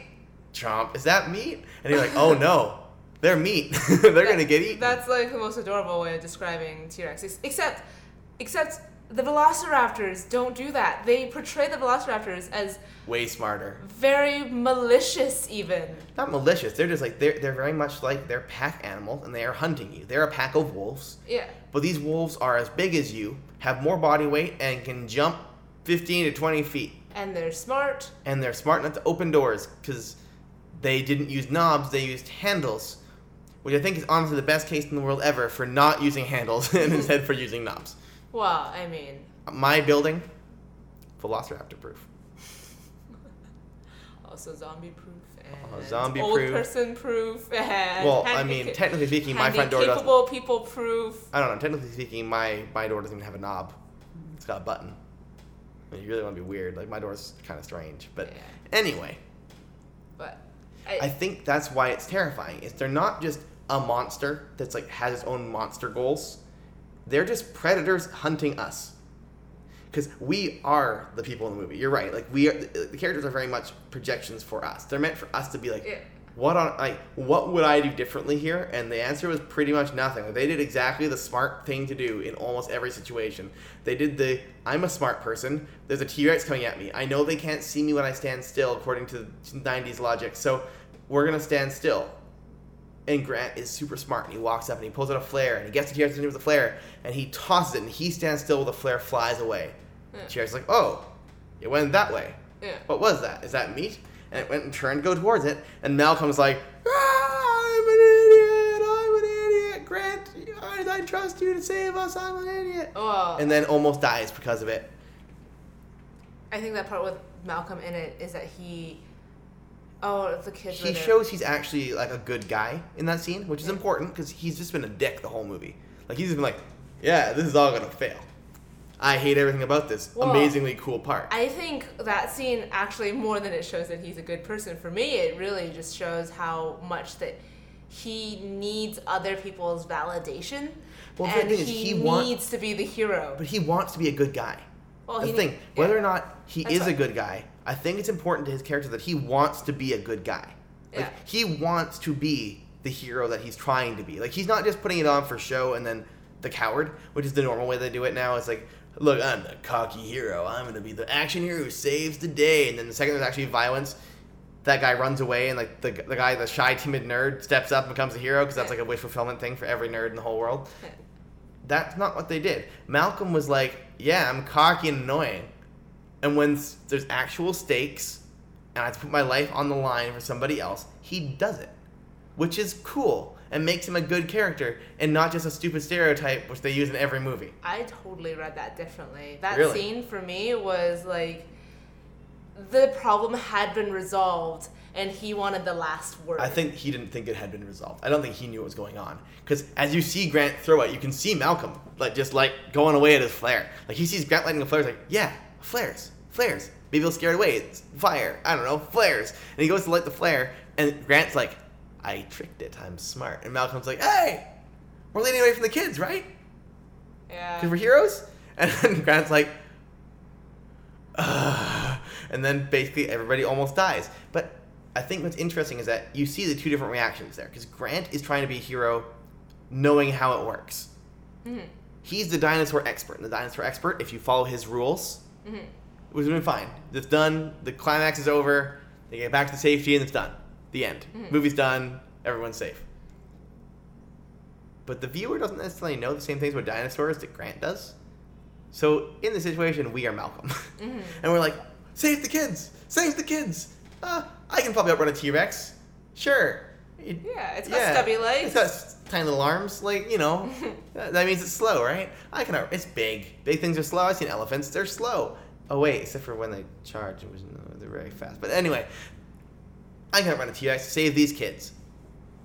Chomp. Is that meat? And you're like, oh no, they're meat. they're that- gonna get eaten. That's like the most adorable way of describing T Rex. Except, except the Velociraptors don't do that. They portray the Velociraptors as Way smarter. very malicious, even. Not malicious. They're just like they're they're very much like they're pack animals and they are hunting you. They're a pack of wolves. Yeah. But these wolves are as big as you, have more body weight, and can jump 15 to 20 feet. And they're smart. And they're smart enough to open doors because they didn't use knobs, they used handles. Which I think is honestly the best case in the world ever for not using handles and instead for using knobs. Well, I mean, My building, Velociraptor proof. also zombie proof uh, and Oh, zombie old proof. person proof and Well, I mean, technically speaking, my front door doesn't. capable people proof. I don't know. Technically speaking, my my door doesn't even have a knob. It's got a button. I mean, you really want to be weird. Like my door's kind of strange, but Yeah. anyway, But I I, think that's why it's terrifying. Is they're not just a monster that's like has its own monster goals. They're just predators hunting us. Because we are the people in the movie. You're right. Like we are, the characters are very much projections for us. They're meant for us to be like, Yeah. what on like what would I do differently here? And the answer was pretty much nothing. They did exactly the smart thing to do in almost every situation. They did the I'm a smart person. There's a T Rex coming at me. I know they can't see me when I stand still, according to 90s logic. So we're gonna stand still. And Grant is super smart, and he walks up and he pulls out a flare, and he gets the T Rex with a flare, and he tosses it, and he stands still while the flare flies away. Yeah. Is like, oh, it went that way. yeah. What was that? Is that meat? And it went and turned to go towards it, and Malcolm's like, "Ah, I'm an idiot, I'm an idiot, Grant, I, I trust you to save us, I'm an idiot. Well, And then almost dies because of it. I think that part with Malcolm in it is that he. Oh, the kids. He shows he's actually like a good guy in that scene, which is important because he's just been a dick the whole movie. Like he's just been like, yeah, this is all gonna fail. I hate everything about this Well, amazingly cool part. I think that scene actually more than it shows that he's a good person. For me, it really just shows how much that he needs other people's validation, Well, the and thing is, he, he want- needs to be the hero. but he wants to be a good guy. Well, he the thing. need- Whether yeah. or not he That's is a good guy, I think it's important to his character that he wants to be a good guy. Like Yeah. he wants to be the hero that he's trying to be. Like he's not just putting it on for show and then the coward, which is the normal way they do it now. It's like, look, I'm the cocky hero. I'm gonna be the action hero who saves the day. And then the second there's actually violence, that guy runs away, and like the, the guy, the shy, timid nerd, steps up and becomes a hero because that's like a wish fulfillment thing for every nerd in the whole world. That's not what they did. Malcolm was like, yeah, I'm cocky and annoying. And when there's actual stakes and I have to put my life on the line for somebody else, he does it. Which is cool and makes him a good character and not just a stupid stereotype which they use in every movie. I totally read that differently. That Really? scene for me was like the problem had been resolved and he wanted the last word. I think he didn't think it had been resolved. I don't think he knew what was going on. Because as you see Grant throw it, you can see Malcolm like just like going away at his flare. Like he sees Grant lighting a flare, he's like, yeah, flares, flares. Maybe he'll scare it away. It's fire. I don't know, flares. And he goes to light the flare, and Grant's like, I tricked it. I'm smart. And Malcolm's like, hey, we're leading away from the kids, right? yeah. Because we're heroes. And then Grant's like, Ugh. and then basically everybody almost dies. But I think what's interesting is that you see the two different reactions there. Because Grant is trying to be a hero, knowing how it works. Mhm. He's the dinosaur expert. And the dinosaur expert, if you follow his rules, Mhm. It was been fine. It's done. The climax is over. They get back to safety, and it's done. The end. Mhm. Movie's done. Everyone's safe. But the viewer doesn't necessarily know the same things about dinosaurs that Grant does. So in the situation, we are Malcolm, Mhm. and we're like, "Save the kids! Save the kids! Uh, I can probably outrun a T Rex. Sure. It- Yeah, it's got stubby legs. It's got tiny little arms. Like you know, that means it's slow, right? I can. It's big. Big things are slow. I've seen elephants. They're slow. Oh wait, except for when they charge, it was no, they're very fast. But anyway, I can outrun a T Rex. To save these kids.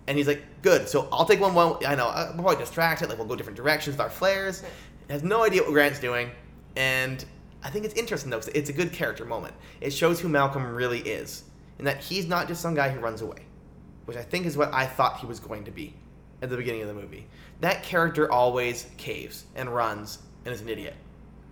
And he's like, good. So I'll take one. One. I know. uh, We'll probably distract it. Like we'll go different directions with our flares. Has no idea what Grant's doing, and I think it's interesting though. 'cause it's a good character moment. It shows who Malcolm really is, and that he's not just some guy who runs away, which I think is what I thought he was going to be at the beginning of the movie. That character always caves and runs and is an idiot.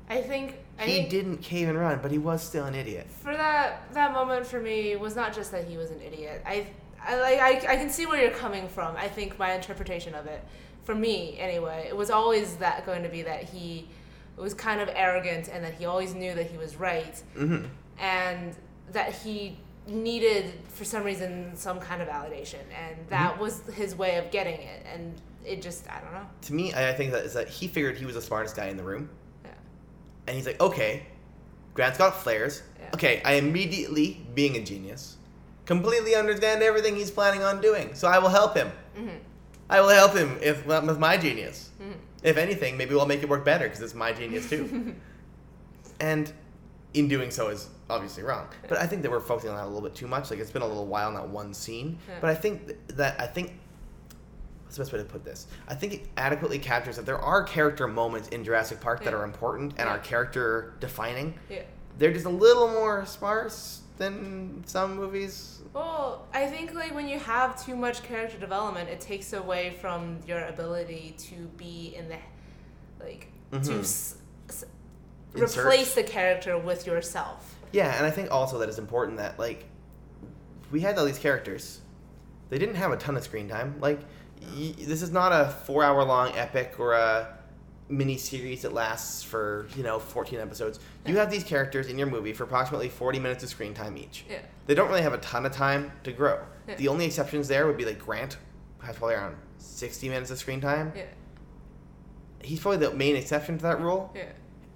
I think I He think didn't cave and run, but he was still an idiot. for that that moment for me was not just that he was an idiot. I I like I, I can see where you're coming from. I think my interpretation of it, for me anyway, it was always that going to be that he was kind of arrogant and that he always knew that he was right hmm and that he needed for some reason some kind of validation and that was his way of getting it and it just I don't know. To me, I think that is that he figured he was the smartest guy in the room. And he's like, okay, Grant's got flares. Yeah. Okay, I immediately, being a genius, completely understand everything he's planning on doing. So I will help him. Mhm. I will help him if with my genius. Mhm. If anything, maybe we'll make it work better because it's my genius too. and in doing so is obviously wrong. But I think that we're focusing on that a little bit too much. Like it's been a little while on that one scene. Yeah. But I think that I think what's the best way to put this? I think it adequately captures that there are character moments in Jurassic Park that are important and Yeah. are character defining. Yeah. They're just a little more sparse than some movies. Well, I think like when you have too much character development, it takes away from your ability to be in the like to Mhm. s- s- replace the character with yourself. Yeah, and I think also that it's important that like we had all these characters. They didn't have a ton of screen time. Like y- this is not a four-hour-long epic or a mini series that lasts for you know 14 episodes. You have these characters in your movie for approximately 40 minutes of screen time each. Yeah. They don't really have a ton of time to grow. Yeah. The only exceptions there would be like Grant has probably around 60 minutes of screen time. Yeah. He's probably the main exception to that rule Yeah.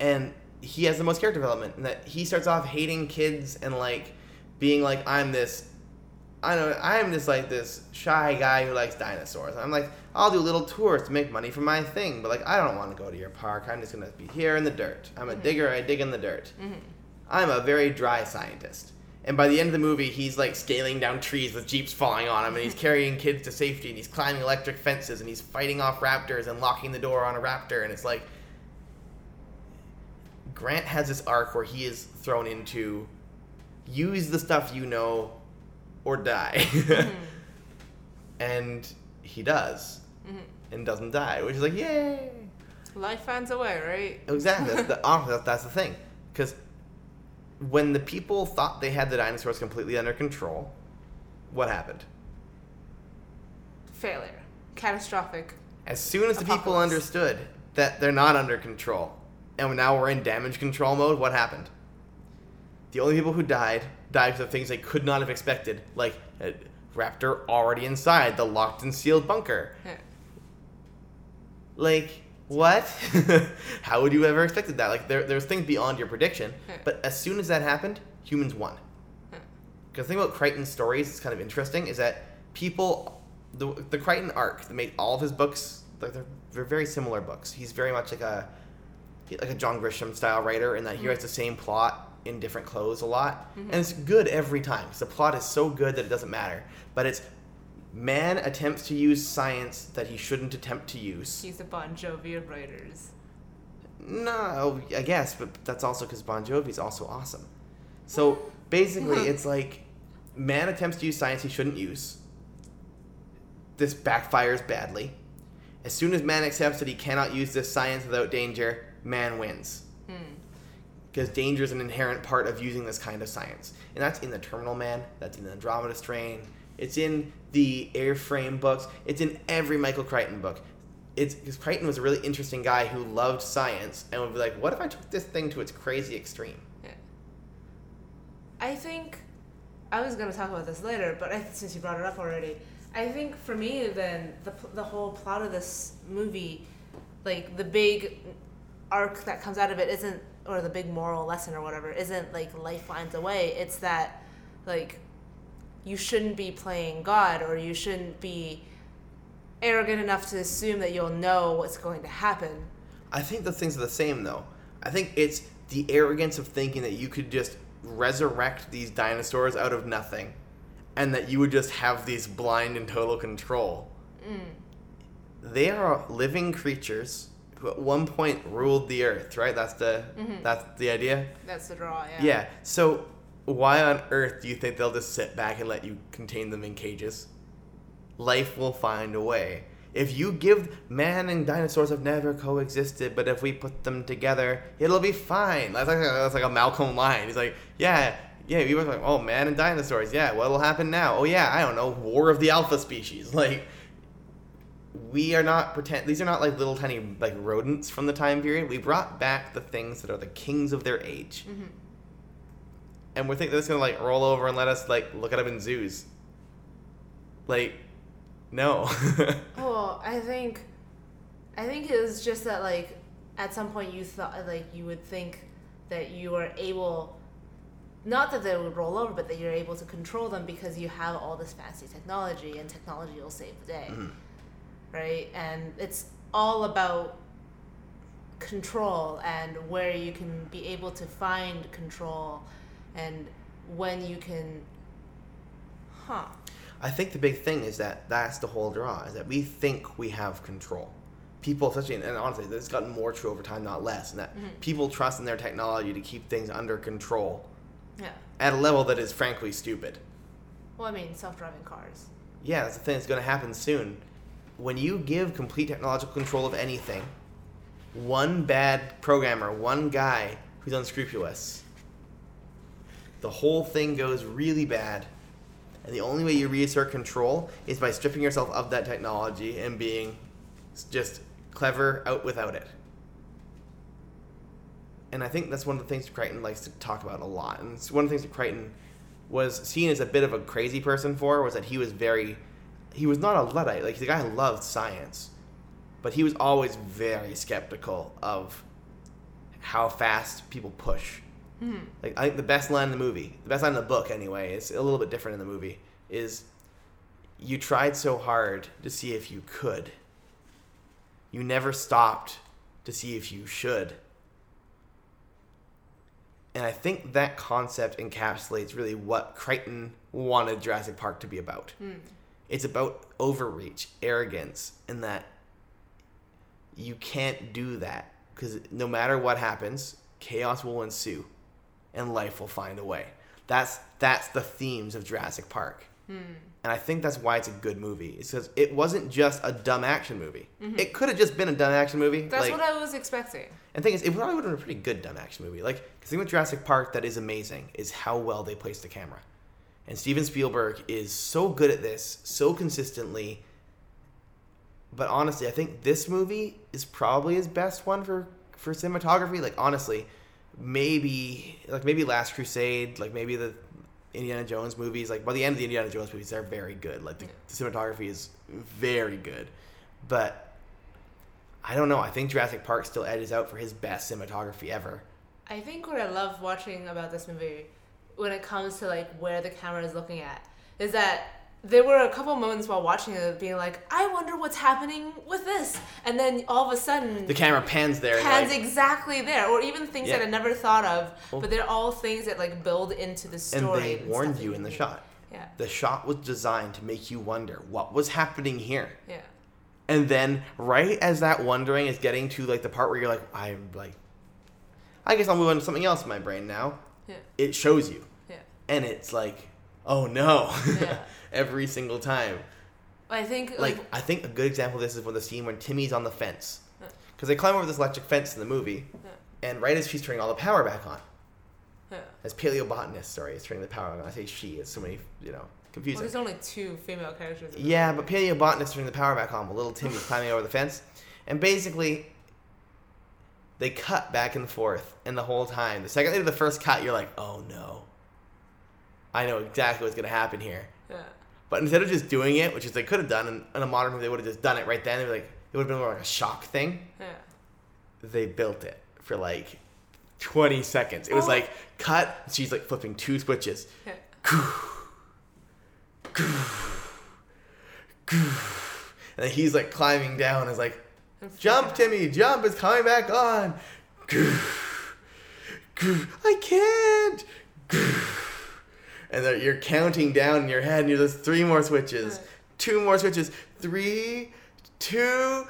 and he has the most character development in that he starts off hating kids and like being like I'm this I know I'm just like this shy guy who likes dinosaurs. I'm like I'll do little tours to make money for my thing, but like I don't want to go to your park. I'm just gonna be here in the dirt. I'm a Mhm. digger. I dig in the dirt. hmm I'm a very dry scientist. And by the end of the movie, he's like scaling down trees with jeeps falling on him, and he's carrying kids to safety, and he's climbing electric fences, and he's fighting off raptors and locking the door on a raptor, and it's like Grant has this arc where he is thrown into use the stuff you know or die. and he does, hmm and doesn't die, which is like, yay! Life finds a way, right? Exactly. That's the, honestly, that's, that's the thing. Because when the people thought they had the dinosaurs completely under control, what happened? Failure. Catastrophic. As soon as the people understood that they're not under control, and now we're in damage control mode, what happened? The only people who died because of things they could not have expected, like raptor already inside the locked and sealed bunker. Yeah. Like, what? How would you ever expected that? Like, there, there's things beyond your prediction, Yeah. but as soon as that happened, humans won. Because the thing about Crichton's stories is kind of interesting is that people, the, the Crichton arc, that made all of his books, like they're, they're very similar books. He's very much like a like a John Grisham style writer in that he mm-hmm. writes the same plot in different clothes a lot, mm-hmm. and it's good every time because the plot is so good that it doesn't matter. But it's man attempts to use science that he shouldn't attempt to use. He's a Bon Jovi of writers. No, I guess, but that's also because Bon Jovi's also awesome. So basically, it's like man attempts to use science he shouldn't use. This backfires badly. As soon as man accepts that he cannot use this science without danger, man wins. Because danger is an inherent part of using this kind of science. And that's in the Terminal Man, that's in the Andromeda Strain, it's in the Airframe books, it's in every Michael Crichton book. It's because Crichton was a really interesting guy who loved science and would be like, what if I took this thing to its crazy extreme? Yeah. I think I was gonna talk about this later, but I, since you brought it up already, I think for me then the the whole plot of this movie, like the big arc that comes out of it isn't, or the big moral lesson or whatever, isn't like life finds a way. It's that like you shouldn't be playing God or you shouldn't be arrogant enough to assume that you'll know what's going to happen. I think the things are the same though. I think it's the arrogance of thinking that you could just resurrect these dinosaurs out of nothing and that you would just have these blind and total control. Mm. They are living creatures at one point ruled the earth, right? That's the mm-hmm. that's the idea. That's the draw, yeah. Yeah. So why on earth do you think they'll just sit back and let you contain them in cages? Life will find a way. If you give man and dinosaurs have never coexisted, but if we put them together, it'll be fine. That's like a, that's like a Malcolm line. He's like, yeah, yeah. We were like, oh, man and dinosaurs. Yeah, what'll happen now? Oh yeah, I don't know. War of the alpha species. Like, we are not pretend. These are not like little tiny like rodents from the time period. We brought back the things that are the kings of their age mm-hmm. and we think they're just gonna like roll over and let us like look at them in zoos. Like, no. Well, I think, I think it was just that like, at some point you thought like you would think that you were able, not that they would roll over, but that you're able to control them because you have all this fancy technology and technology will save the day, mm-hmm. Right? And it's all about control and where you can be able to find control and when you can, huh? I think the big thing is that that's the whole draw is that we think we have control. People, especially, and honestly, this has gotten more true over time, not less, and that mm-hmm. people trust in their technology to keep things under control Yeah. at a level that is frankly stupid. Well, I mean, self-driving cars. Yeah, that's the thing that's going to happen soon. When you give complete technological control of anything, one bad programmer, one guy who's unscrupulous, the whole thing goes really bad. And the only way you reassert control is by stripping yourself of that technology and being just clever out without it. And I think that's one of the things Crichton likes to talk about a lot. And it's one of the things that Crichton was seen as a bit of a crazy person for was that he was very he was not a luddite. Like the guy loved science but he was always very skeptical of how fast people push. Hmm. Like i think the best line in the movie the best line in the book anyway it's a little bit different in the movie is you tried so hard to see if you could. You never stopped to see if you should. And I think that concept encapsulates really what Crichton wanted Jurassic Park to be about. Hmm. It's about overreach, arrogance, and that you can't do that because no matter what happens, chaos will ensue, and life will find a way. That's that's the themes of Jurassic Park, hmm. and I think that's why it's a good movie. It's because it wasn't just a dumb action movie. Mm-hmm. It could have just been a dumb action movie. That's like, what I was expecting. and the thing is, it probably would have been a pretty good dumb action movie. Like, the thing with Jurassic Park that is amazing is how well they place the camera. And Steven Spielberg is so good at this, so consistently, but honestly, I think this movie is probably his best one for for cinematography. Like honestly, maybe like maybe Last Crusade, like maybe the Indiana Jones movies. Like by the end of the Indiana Jones movies, they're very good. Like the, the cinematography is very good, but I don't know. I think Jurassic Park still edges out for his best cinematography ever. I think what I love watching about this movie, when it comes to like where the camera is looking at, is that there were a couple moments while watching it being like, I wonder what's happening with this, and then all of a sudden The camera pans there. pans like- exactly there, or even things that I never thought of, Well- but they're all things that like build into the story. and they warned you in the shot. Yeah, The shot was designed to make you wonder what was happening here. yeah, And then right as that wondering is getting to like the part where you're like, I'm like I guess I'll move on to something else in my brain now. yeah, It shows you. And it's like, oh no. Yeah. Every single time. I think Like like, I think a good example of this is when the scene when Timmy's on the fence. Because they climb over this electric fence in the movie. And right as she's turning all the power back on. yeah. As paleobotanist, sorry, is turning the power on. I say she, it's so many, you know, Well, confusing. there's only two female characters. in Yeah, but paleobotanist turning the power back on while little Timmy's climbing over the fence. And basically, they cut back and forth, and the whole time, the second they do the first cut, you're like, oh no. I know exactly what's going to happen here. yeah, But instead of just doing it, which is they could have done in, in a modern movie, they would have just done it right then. They'd like, it would have been more like a shock thing. yeah. They built it for like 20 seconds. It was Oh. like, cut, she's like flipping two switches. yeah. And then he's like climbing down. Is like, jump. Timmy, jump! It's coming back on. I can't. And you're counting down in your head, and you're just three more switches, Right. two more switches, three, two,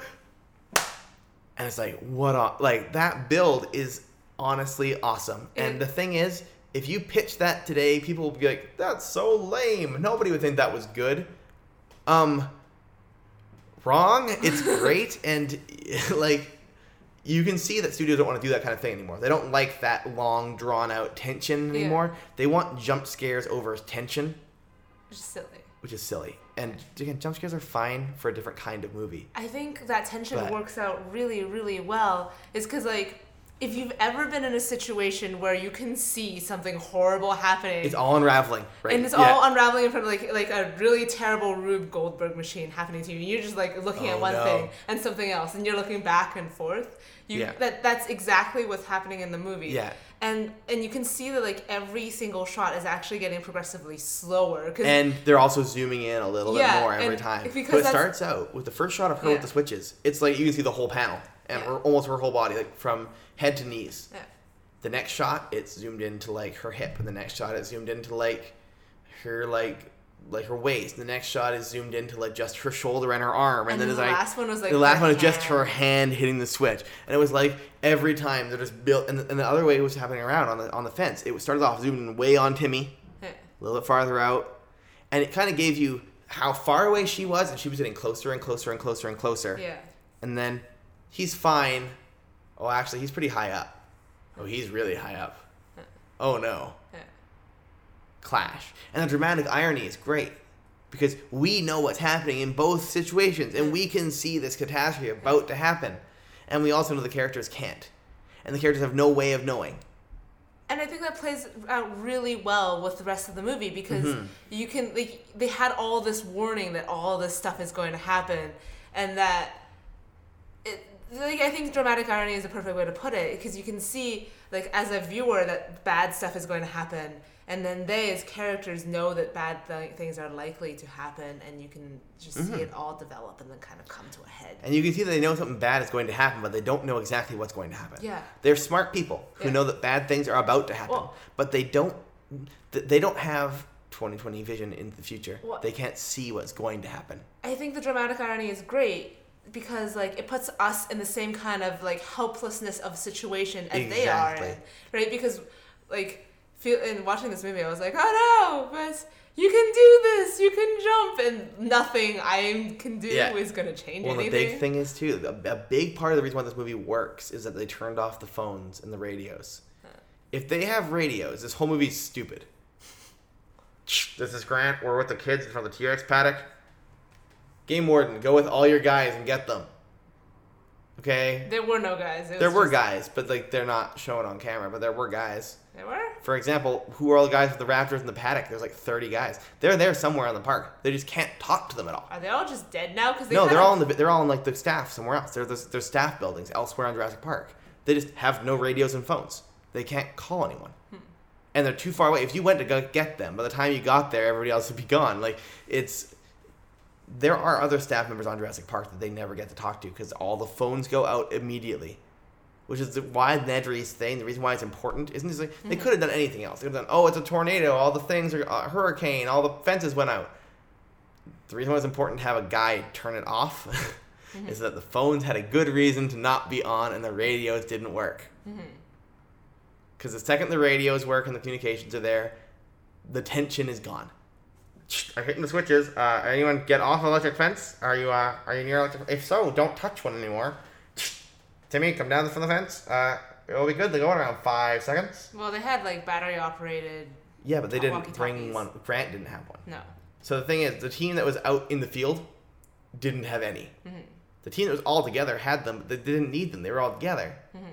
and it's like what? Like that build is honestly awesome. And the thing is, if you pitch that today, people will be like, "That's so lame." Nobody would think that was good. Um, wrong. It's great, and like you can see that studios don't want to do that kind of thing anymore. They don't like that long, drawn out tension Yeah. anymore. They want jump scares over tension, Just silly. which is silly. And again, jump scares are fine for a different kind of movie. I think that tension But- works out really, really well. Is because like if you've ever been in a situation where you can see something horrible happening. It's all unraveling, right? and it's Yeah. all unraveling in front of like like a really terrible Rube Goldberg machine happening to you. You're just like looking Oh, at one no. thing and something else, and you're looking back and forth. You Yeah. that that's exactly what's happening in the movie. Yeah. And and you can see that like every single shot is actually getting progressively slower. And they're also zooming in a little Yeah, bit more every time. because But it starts out with the first shot of her Yeah. with the switches. It's like you can see the whole panel and Yeah. her, almost her whole body, like from head to knees. yeah. The next shot, it's zoomed into like her hip, and the next shot, it's zoomed into like her like like her waist. The next shot is zoomed into like just her shoulder and her arm, and, And then the it's like last one was, like, the last one is just her hand hitting the switch, and it was like every time they're just built. And the, and the other way it was happening around on the on the fence. It started off zooming way on Timmy, yeah. a little bit farther out, and it kind of gave you how far away she was, and she was getting closer and closer and closer and closer. Yeah. And then he's fine. Oh, actually, he's pretty high up. Oh, he's really high up. Oh no. Yeah. Clash. And the dramatic irony is great because we know what's happening in both situations and we can see this catastrophe about to happen. And we also know the characters can't. And the characters have no way of knowing. and I think that plays out really well with the rest of the movie because Mm-hmm. you can like they had all this warning that all this stuff is going to happen and that it like I think dramatic irony is a perfect way to put it because you can see like as a viewer that bad stuff is going to happen and then they as characters know that bad th- things are likely to happen and you can just Mm-hmm. see it all develop and then kind of come to a head. And you can see that they know something bad is going to happen, but they don't know exactly what's going to happen. Yeah. They're smart people who Yeah. know that bad things are about to happen, Well- but they don't they don't have 2020 vision into the future. Well- they can't see what's going to happen. I think the dramatic irony is great because like it puts us in the same kind of like helplessness of situation as they are in, right? Because like feel in watching this movie, I was like, oh no, but you can do this, you can jump, and nothing I can do Yeah. is gonna change Well, the big thing is too. A, a big part of the reason why this movie works is that they turned off the phones and the radios. If they have radios, this whole movie's stupid. This is Grant. We're with the kids in front of the T-Rex paddock. Game warden, go with all your guys and get them. Okay. There were no guys. There were guys, but like they're not shown on camera. But there were guys. There were. For example, who are all the guys with the Raptors in the paddock? There's like 30 guys. They're there somewhere in the park. They just can't talk to them at all. Are they all just dead now? Because No, they're all in the they're all in like the staff somewhere else. They're the, they're staff buildings elsewhere on Jurassic Park. They just have no radios and phones. They can't call anyone, hmm. and they're too far away. If you went to go get them, by the time you got there, everybody else would be gone. Like it's there are other staff members on Jurassic Park that they never get to talk to because all the phones go out immediately. Which is why Nedry's thing, the reason why it's important, isn't just like they mm-hmm. could have done anything else. They could have done, oh, it's a tornado, all the things are a hurricane, all the fences went out the reason why it's important to have a guy turn it off mm-hmm. is that the phones had a good reason to not be on and the radios didn't work. Mm-hmm. Because the second the radios work and the communications are there, the tension is gone. I'm hitting the switches. Uh, anyone get off electric fence? Are you uh, are you near electric? If so, don't touch one anymore. Timmy, come down from the fence. Uh, it'll be good They go in around five seconds. Well, they had like battery operated. Yeah, but they didn't bring one. Grant didn't have one. No. So the thing is, the team that was out in the field didn't have any. Mm-hmm. The team that was all together had them, but they didn't need them. They were all together. Mm-hmm.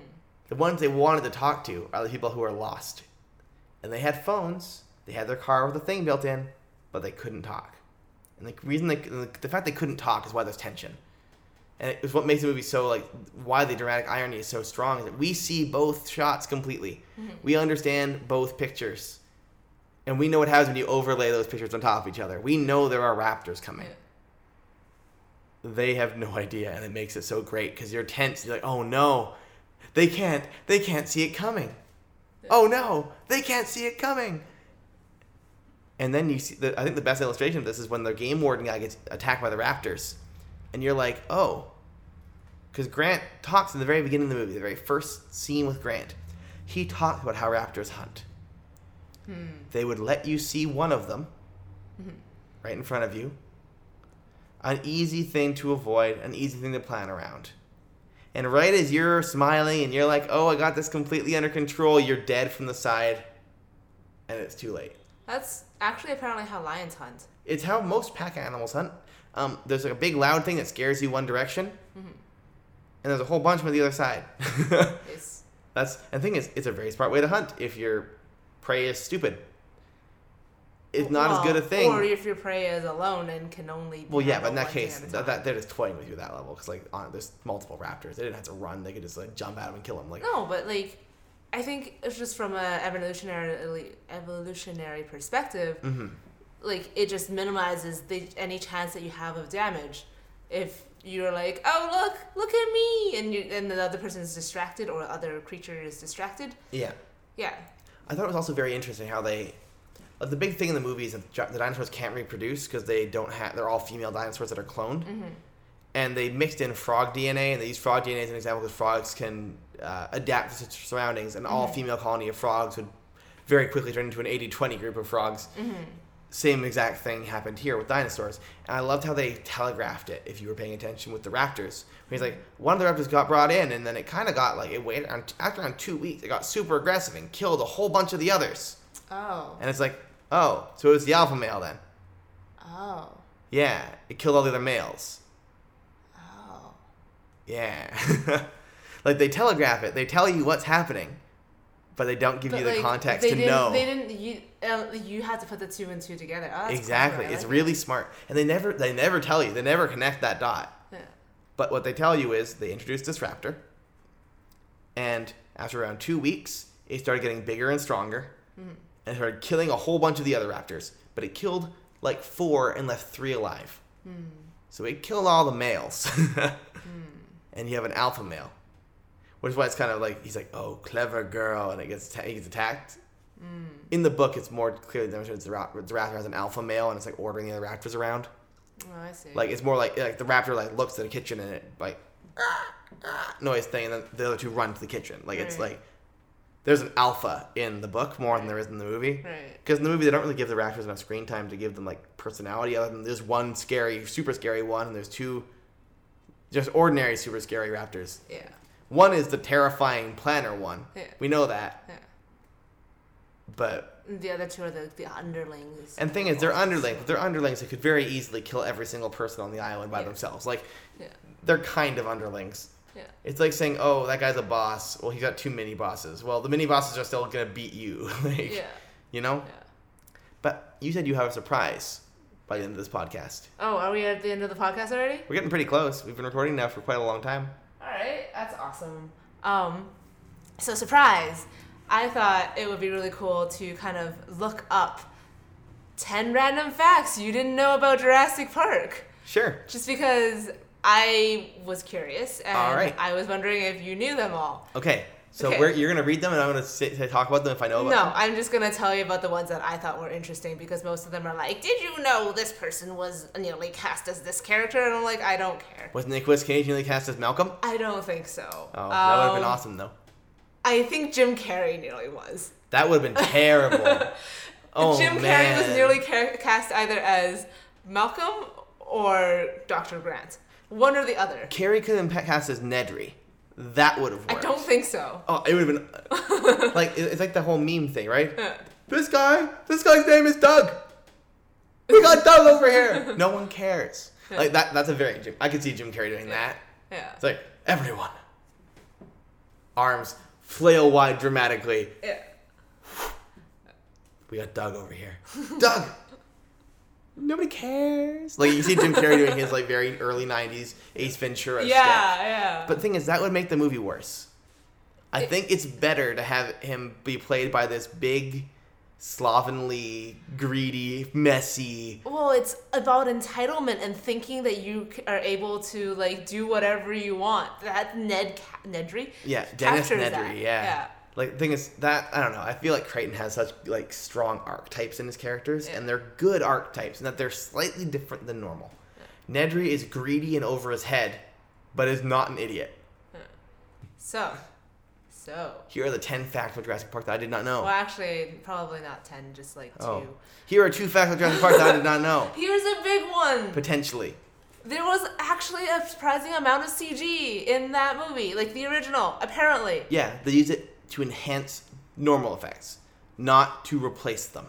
The ones they wanted to talk to are the people who are lost. And they had phones. They had their car with a thing built in, but they couldn't talk. And the reason they, the fact they couldn't talk is why there's tension. And it's what makes the movie so like why the dramatic irony is so strong is that we see both shots completely. Mm-hmm. We understand both pictures. And we know what happens when you overlay those pictures on top of each other. We know there are raptors coming. They have no idea, and it makes it so great because you're tense. You're like, oh no, they can't. They can't see it coming. Oh no, they can't see it coming. And then you see. The, I think the best illustration of this is when the game warden guy gets attacked by the raptors, and you're like, oh, because Grant talks in the very beginning of the movie, the very first scene with Grant. He talks about how raptors hunt. Hmm. They would let you see one of them mm-hmm. right in front of you. An easy thing to avoid, an easy thing to plan around. And right as you're smiling and you're like, oh, I got this completely under control, you're dead from the side, and it's too late. That's actually apparently how lions hunt. It's how most pack animals hunt. Um, there's like a big loud thing that scares you one direction, and there's a whole bunch from the other side. It's, That's and the thing is, it's a very smart way to hunt if your prey is stupid. It's not as good a thing. Or if your prey is alone and can only. Well, yeah, but in that case, at that, they're just toying with you at that level because like on, there's multiple raptors. They didn't have to run; they could just like jump at them and kill them. Like No, but like, I think it's just from a evolutionary evolutionary perspective. Mm-hmm. Like it just minimizes the any chance that you have of damage. If you're like, oh look, look at me, and you and the other person is distracted or other creature is distracted. yeah, Yeah, I thought it was also very interesting how they. Like the big thing in the movie is that the dinosaurs can't reproduce because they don't have. They're all female dinosaurs that are cloned, and they mixed in frog DNA, and they used frog DNA as an example because frogs can uh, adapt to such surroundings, and all female colony of frogs would very quickly turn into an 80-20 group of frogs. Same exact thing happened here with dinosaurs, and I loved how they telegraphed it. If you were paying attention with the raptors, he's like, one of the raptors got brought in, and then it kind of got like it waited after around two weeks, it got super aggressive and killed a whole bunch of the others. Oh. And it's like, oh, so it was the alpha male then? Oh. Yeah, it killed all the other males. Oh. Yeah. like they telegraph it. They tell you what's happening, but they don't give But, you the context they to didn't, know. They didn't. You uh, you had to put the two and two together. Oh, exactly. clever. It's like really smart. And they never they never tell you. They never connect that dot. Yeah. But what they tell you is they introduced this raptor, and after around two weeks, it started getting bigger and stronger, mm-hmm. and started killing a whole bunch of the other raptors. But it killed like four and left three alive. Hmm. So it killed all the males, hmm. and you have an alpha male, which is why it's kind of like he's like, "Oh, clever girl," and it gets ta- he gets attacked. Mm. In the book, it's more clearly demonstrated the, ra- the raptor has an alpha male, and it's like ordering the other raptors around. Oh, I see. Like it's more like like the raptor like looks at the kitchen and it like noise thing, and then the other two run to the kitchen. Like it's like there's an alpha in the book more than there is in the movie. Right. Because in the movie they don't really give the raptors enough screen time to give them like personality. Other than there's one scary, super scary one, and there's two just ordinary super scary raptors. Yeah. One is the terrifying planner one. Yeah. We know that, Yeah. but The other two are the, the underlings. And thing is, they're underlings. But they're underlings that could very easily kill every single person on the island by Yeah. themselves. Like, Yeah. they're kind of underlings. Yeah. It's like saying, "Oh, that guy's a boss. Well, he's got two mini bosses. Well, the mini bosses are still gonna beat you." like, Yeah. you know. Yeah. But you said you have a surprise by the end of this podcast. Oh, are we at the end of the podcast already? We're getting pretty close. We've been recording now for quite a long time. All right, that's awesome. Um, so surprise! I thought it would be really cool to kind of look up ten random facts you didn't know about Jurassic Park, Sure. just because I was curious and right. I was wondering if you knew them all. Okay. So Okay. We're, you're gonna read them, and I'm gonna say- talk about them if I know about No, them. No, I'm just gonna tell you about the ones that I thought were interesting because most of them are like, "Did you know this person was nearly cast as this character?" And I'm like, I don't care. Was Nicolas Cage nearly cast as Malcolm? I don't think so. Oh, that would have been Um, awesome though. I think Jim Carrey nearly was. That would have been terrible. oh Jim man. Carrey was nearly ca- cast either as Malcolm or Dr. Grant. One or the other. Carrey could have been cast as Nedry. That would have worked. I don't think so. Oh, it would have been like it's like the whole meme thing, right? Yeah. This guy, this guy's name is Doug. We got Doug over here. No one cares. Like that. That's a very Jim. I could see Jim Carrey doing that. Yeah. It's like everyone. Arms flail wide dramatically. Yeah. We got Doug over here. Doug. Nobody cares. Like you see Jim Carrey doing his like very early '90s Ace Ventura Yeah, sketch. yeah. But the thing is, that would make the movie worse. I It- think it's better to have him be played by this big, slovenly, greedy, messy. well, it's about entitlement and thinking that you are able to like do whatever you want. That Ned Ca- Nedry. Yeah, Dennis Nedry. that. Yeah. Yeah. Like the thing is that I don't know. I feel like Crichton has such like strong archetypes in his characters, Yeah. and they're good archetypes, and that they're slightly different than normal. Nedry is greedy and over his head, but is not an idiot. So, so. Here are the ten facts about Jurassic Park that I did not know. Well, actually, probably not ten, just like oh. two. Oh. Here are two facts about Jurassic Park that I did not know. Here's a big one. Potentially. There was actually a surprising amount of CG in that movie, like the original, apparently. Yeah, they use it to enhance normal effects, not to replace them.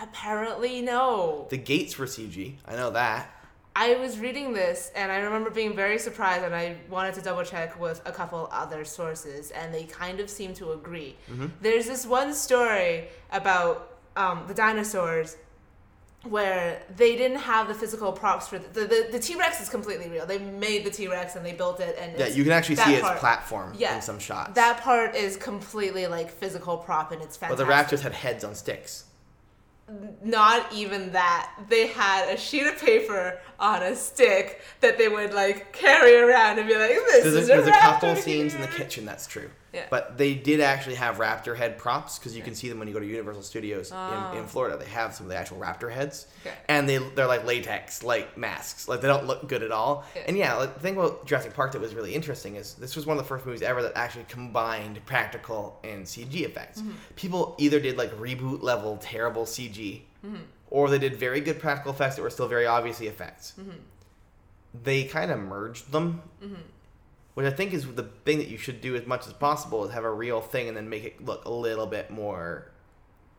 Apparently, no. The gates were CG. I know that. I was reading this and I remember being very surprised, and I wanted to double check with a couple other sources, and they kind of seem to agree. There's this one story about um, the dinosaurs where they didn't have the physical props for the the, the, the T-Rex is completely real. They made the T-Rex and they built it and Yeah, you can actually see its platform Yeah, in some shots. That part is completely like physical prop and it's but fantastic. the raptors had heads on sticks. not even that. They had a sheet of paper on a stick that they would like carry around and be like, "This There's a, is a, there's a couple raptor scenes in the kitchen that's true. Yeah. But they did actually have raptor head props because you can see them when you go to Universal Studios Oh. in, in Florida. They have some of the actual raptor heads, Okay. and they they're like latex, like masks. Like they don't look good at all. Yeah. And yeah, like, the thing about Jurassic Park that was really interesting is this was one of the first movies ever that actually combined practical and CG effects. Mm-hmm. People either did like reboot level terrible CG, Mm-hmm. or they did very good practical effects that were still very obviously effects. Mm-hmm. They kind of merged them which I think is the thing that you should do as much as possible is have a real thing and then make it look a little bit more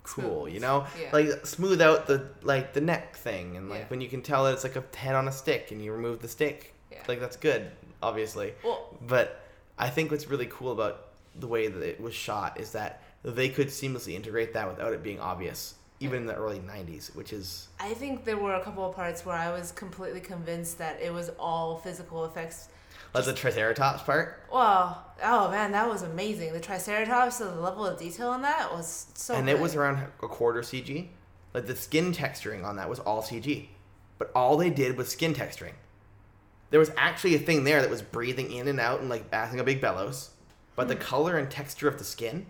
cool, Smooth. you know? Yeah. Like smooth out the like the neck thing and like Yeah. when you can tell that it's like a head on a stick and you remove the stick. Yeah. Like that's good, obviously. Well, But I think what's really cool about the way that it was shot is that they could seamlessly integrate that without it being obvious, even in the early 90s, which is I think there were a couple of parts where I was completely convinced that it was all physical effects. Like the Triceratops part. Well, oh man, that was amazing. The Triceratops, the level of detail in that was so. and it was around a quarter CG. Like the skin texturing on that was all CG, but all they did was skin texturing. There was actually a thing there that was breathing in and out and like acting a big bellows, but Hmm. the color and texture of the skin,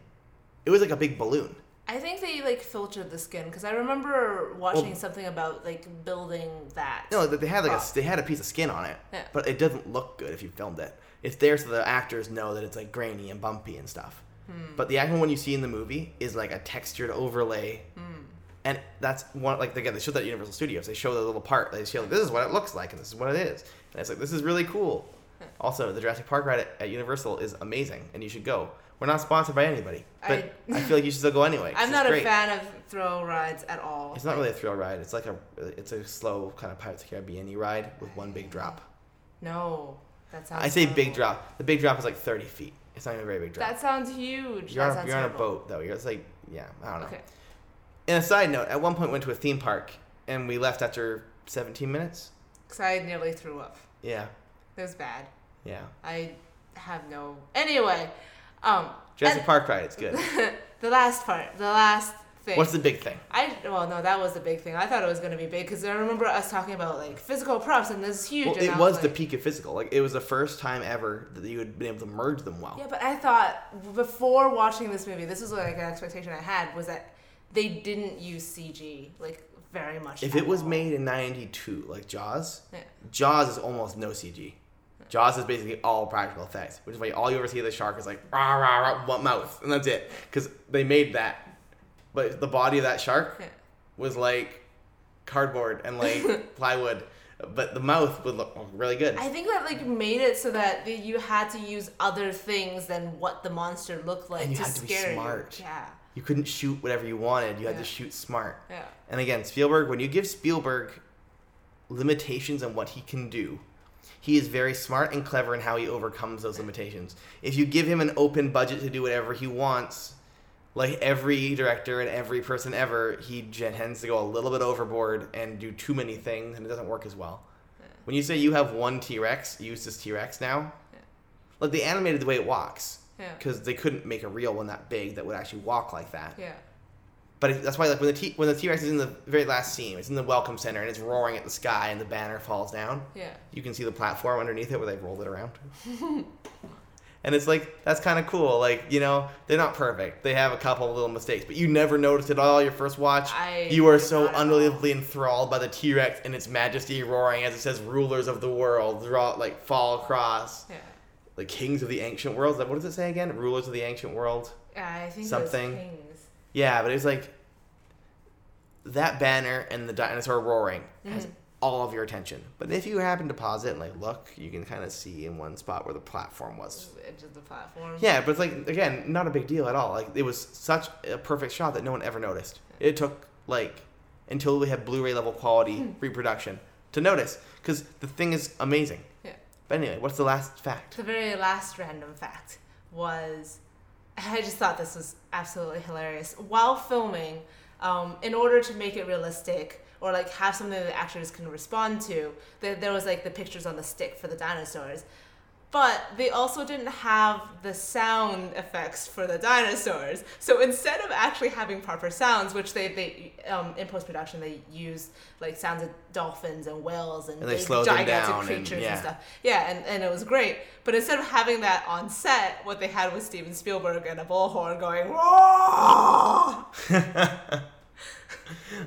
it was like a big balloon. I think they like filtered the skin because I remember watching Well- something about like building that. No, they had like prop. a they had a piece of skin on it, Yeah. but it doesn't look good if you filmed it. It's there so the actors know that it's like grainy and bumpy and stuff. Hmm. But the actual one you see in the movie is like a textured overlay, Hmm. and that's one like again they showed that at Universal Studios. They show the little part. They show this is what it looks like and this is what it is. And it's like this is really cool. Also, the Jurassic Park ride at, at Universal is amazing, and you should go. We're not sponsored by anybody, but I, I- feel like you should still go anyway. I'm not a fan of thrill rides at all. It's not really a thrill ride. It's like a it's a slow kind of Pirates of the Caribbean ride with one big drop. No, that sounds. I say big drop. The big drop is like 30 feet. It's not even a very big drop. That sounds huge. you're that on, sounds you're on a boat though. You're, it's like yeah, I don't know. Okay. And a side note, at one point we went to a theme park and we left after 17 minutes. Because I nearly threw up. Yeah, It was bad. yeah. I have no. Anyway, um, Jurassic Park ride, it's good. the last part, the last thing. What's the big thing? I well no that was the big thing. I thought it was gonna be big because I remember us talking about like physical props and this is huge. Well, it I was the peak of physical. Like it was the first time ever that you had been able to merge them well. Yeah, but I thought before watching this movie, this was like an expectation I had was that they didn't use CG like very much. If it was all. made in '92, like Jaws, Yeah. Jaws is almost no CG. Jaws is basically all practical effects, which is why all you ever see of the shark is like rah rah rah one mouth, and that's it. Because they made that, but the body of that shark Yeah. was like cardboard and like plywood, but the mouth would look really good. I think that like made it so that you had to use other things than what the monster looked like And you to had to be scare smart. you. Yeah, You couldn't shoot whatever you wanted. You had Yeah. to shoot smart. yeah, And again, Spielberg, when you give Spielberg limitations on what he can do, he is very smart and clever in how he overcomes those limitations. If you give him an open budget to do whatever he wants, like every director and every person ever, he tends to go a little bit overboard and do too many things, and it doesn't work as well. When you say you have one T Rex, use this T Rex now, Yeah. like they animated the way it walks, yeah, because they couldn't make a real one that big that would actually walk like that. yeah. But it- that's why, like when the T when the T Rex is in the very last scene, it's in the welcome center and it's roaring at the sky and the banner falls down. Yeah. You can see the platform underneath it where they've rolled it around. and it's like that's kind of cool. Like you know, they're not perfect. They have a couple of little mistakes, but you never noticed it all your first watch. I you are so not at all. unbelievably enthralled by the T Rex and its majesty roaring as it says "rulers of the world" draw like fall across. Yeah. The kings of the ancient world. What does it say again? Rulers of the ancient world. Yeah, I think Something. It was Kings. Yeah, but it was like that banner and the dinosaur roaring has Mhm. all of your attention. But if you happen to pause it and like look, you can kind of see in one spot where the platform was. The edge of the platform. Yeah, but it's like again, not a big deal at all. Like it was such a perfect shot that no one ever noticed. It took like until we had Blu-ray level quality reproduction to notice because the thing is amazing. Yeah. But anyway, what's the last fact? The very last random fact was I just thought this was absolutely hilarious. While filming, um, in order to make it realistic or like have something that actors can respond to, there, there was like the pictures on the stick for the dinosaurs. But they also didn't have the sound effects for the dinosaurs. So instead of actually having proper sounds, which they, they um, in post production they used like sounds of dolphins and whales and, And they big slowed them gigantic down and- creatures and, yeah. stuff. Yeah, and, and it was great. But instead of having that on set, what they had was Steven Spielberg and a bullhorn going!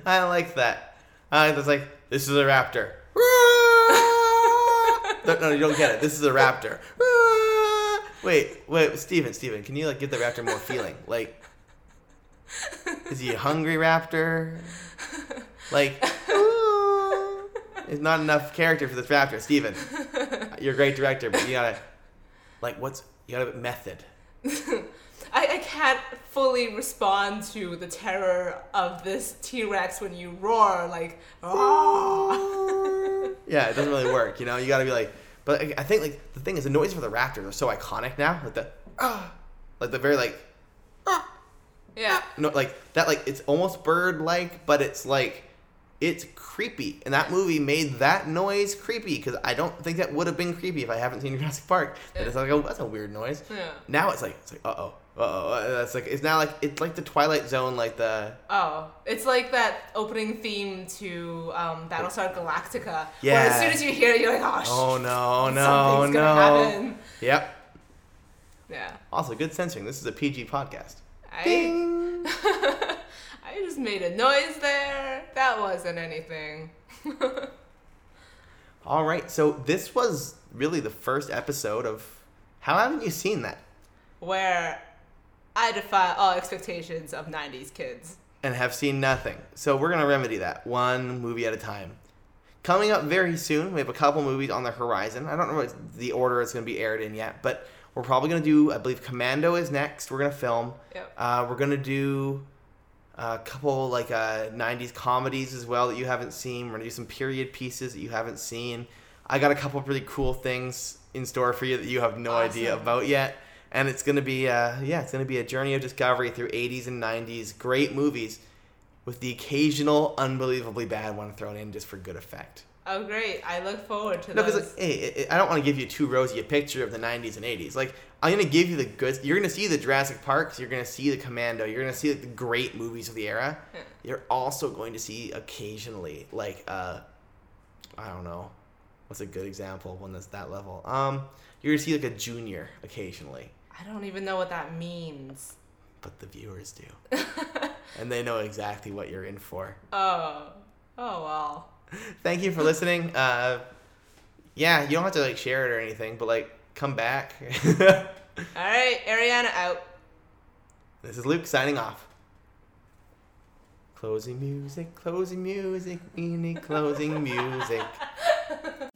I like that. I was like this is a raptor. no, no, you don't get it. This is a raptor. Ah. wait, wait, Steven, Steven, can you like give the raptor more feeling? Like, is he a hungry raptor? Like, ah. it's not enough character for this raptor, Steven. You're a great director, but you gotta, like, what's you gotta method. I, I can't fully respond to the terror of this T Rex when you roar, like, Roar! Yeah, it doesn't really work. You know, you got to be like. But I think like the thing is, the noises for the raptors are so iconic now. Like the ah, like the very like ah, yeah. no, like that. Like it's almost bird like, but it's like it's creepy. And that movie made that noise creepy because I don't think that would have been creepy if I haven't seen Jurassic Park. And it's like, oh, that's a weird noise. Yeah. Now it's like it's like uh oh. Uh oh, that's like it's now like it's like the Twilight Zone, like the Oh, it's like that opening theme to um, Battlestar Galactica. Yeah. as soon as you hear it, you're like, oh, oh no no something's no. gonna happen. Yep. Yeah. Also, good censoring. This is a PG podcast. I, Ding. I just made a noise there. That wasn't anything. All right, so this was really the first episode of. How haven't you seen that? Where I defy all expectations of 90s kids. And have seen nothing. So we're gonna remedy that one movie at a time. coming up very soon, we have a couple movies on the horizon. I don't know what the order it's going to be aired in yet, but we're probably going to do, I believe Commando is next. We're going to film. Yep. Uh, we're going to do a couple like uh, 90s comedies as well that you haven't seen. We're going to do some period pieces that you haven't seen. I got a couple really cool things in store for you that you have no idea about yet. And it's going to be, uh, yeah, it's to be a journey of discovery through 80s and 90s. Great movies with the occasional unbelievably bad one thrown in just for good effect. Oh, great! I look forward to No, because hey, I I don't want to give you too rosy a picture of the '90s and '80s. Like I'm gonna give you the good. You're gonna see the Jurassic Parks. You're gonna see the Commando. You're gonna see like, the great movies of the era. Yeah. You're also going to see occasionally like uh, I don't know, what's a good example of one that's that level. Um, you're gonna see like a Junior occasionally, I don't even know what that means. but the viewers do, and they know exactly what you're in for. Oh, oh well. Thank you for listening. Uh, yeah, you don't have to like share it or anything, but like come back. All right, Ariana out. This is Luke signing off. Closing music, closing music, we need closing music.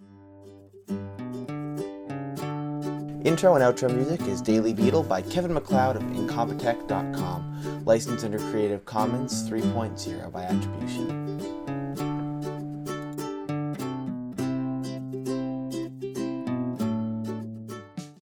Intro and outro music is Daily Beetle by Kevin MacLeod of Incompetech.com, licensed under Creative Commons 3.0 by attribution.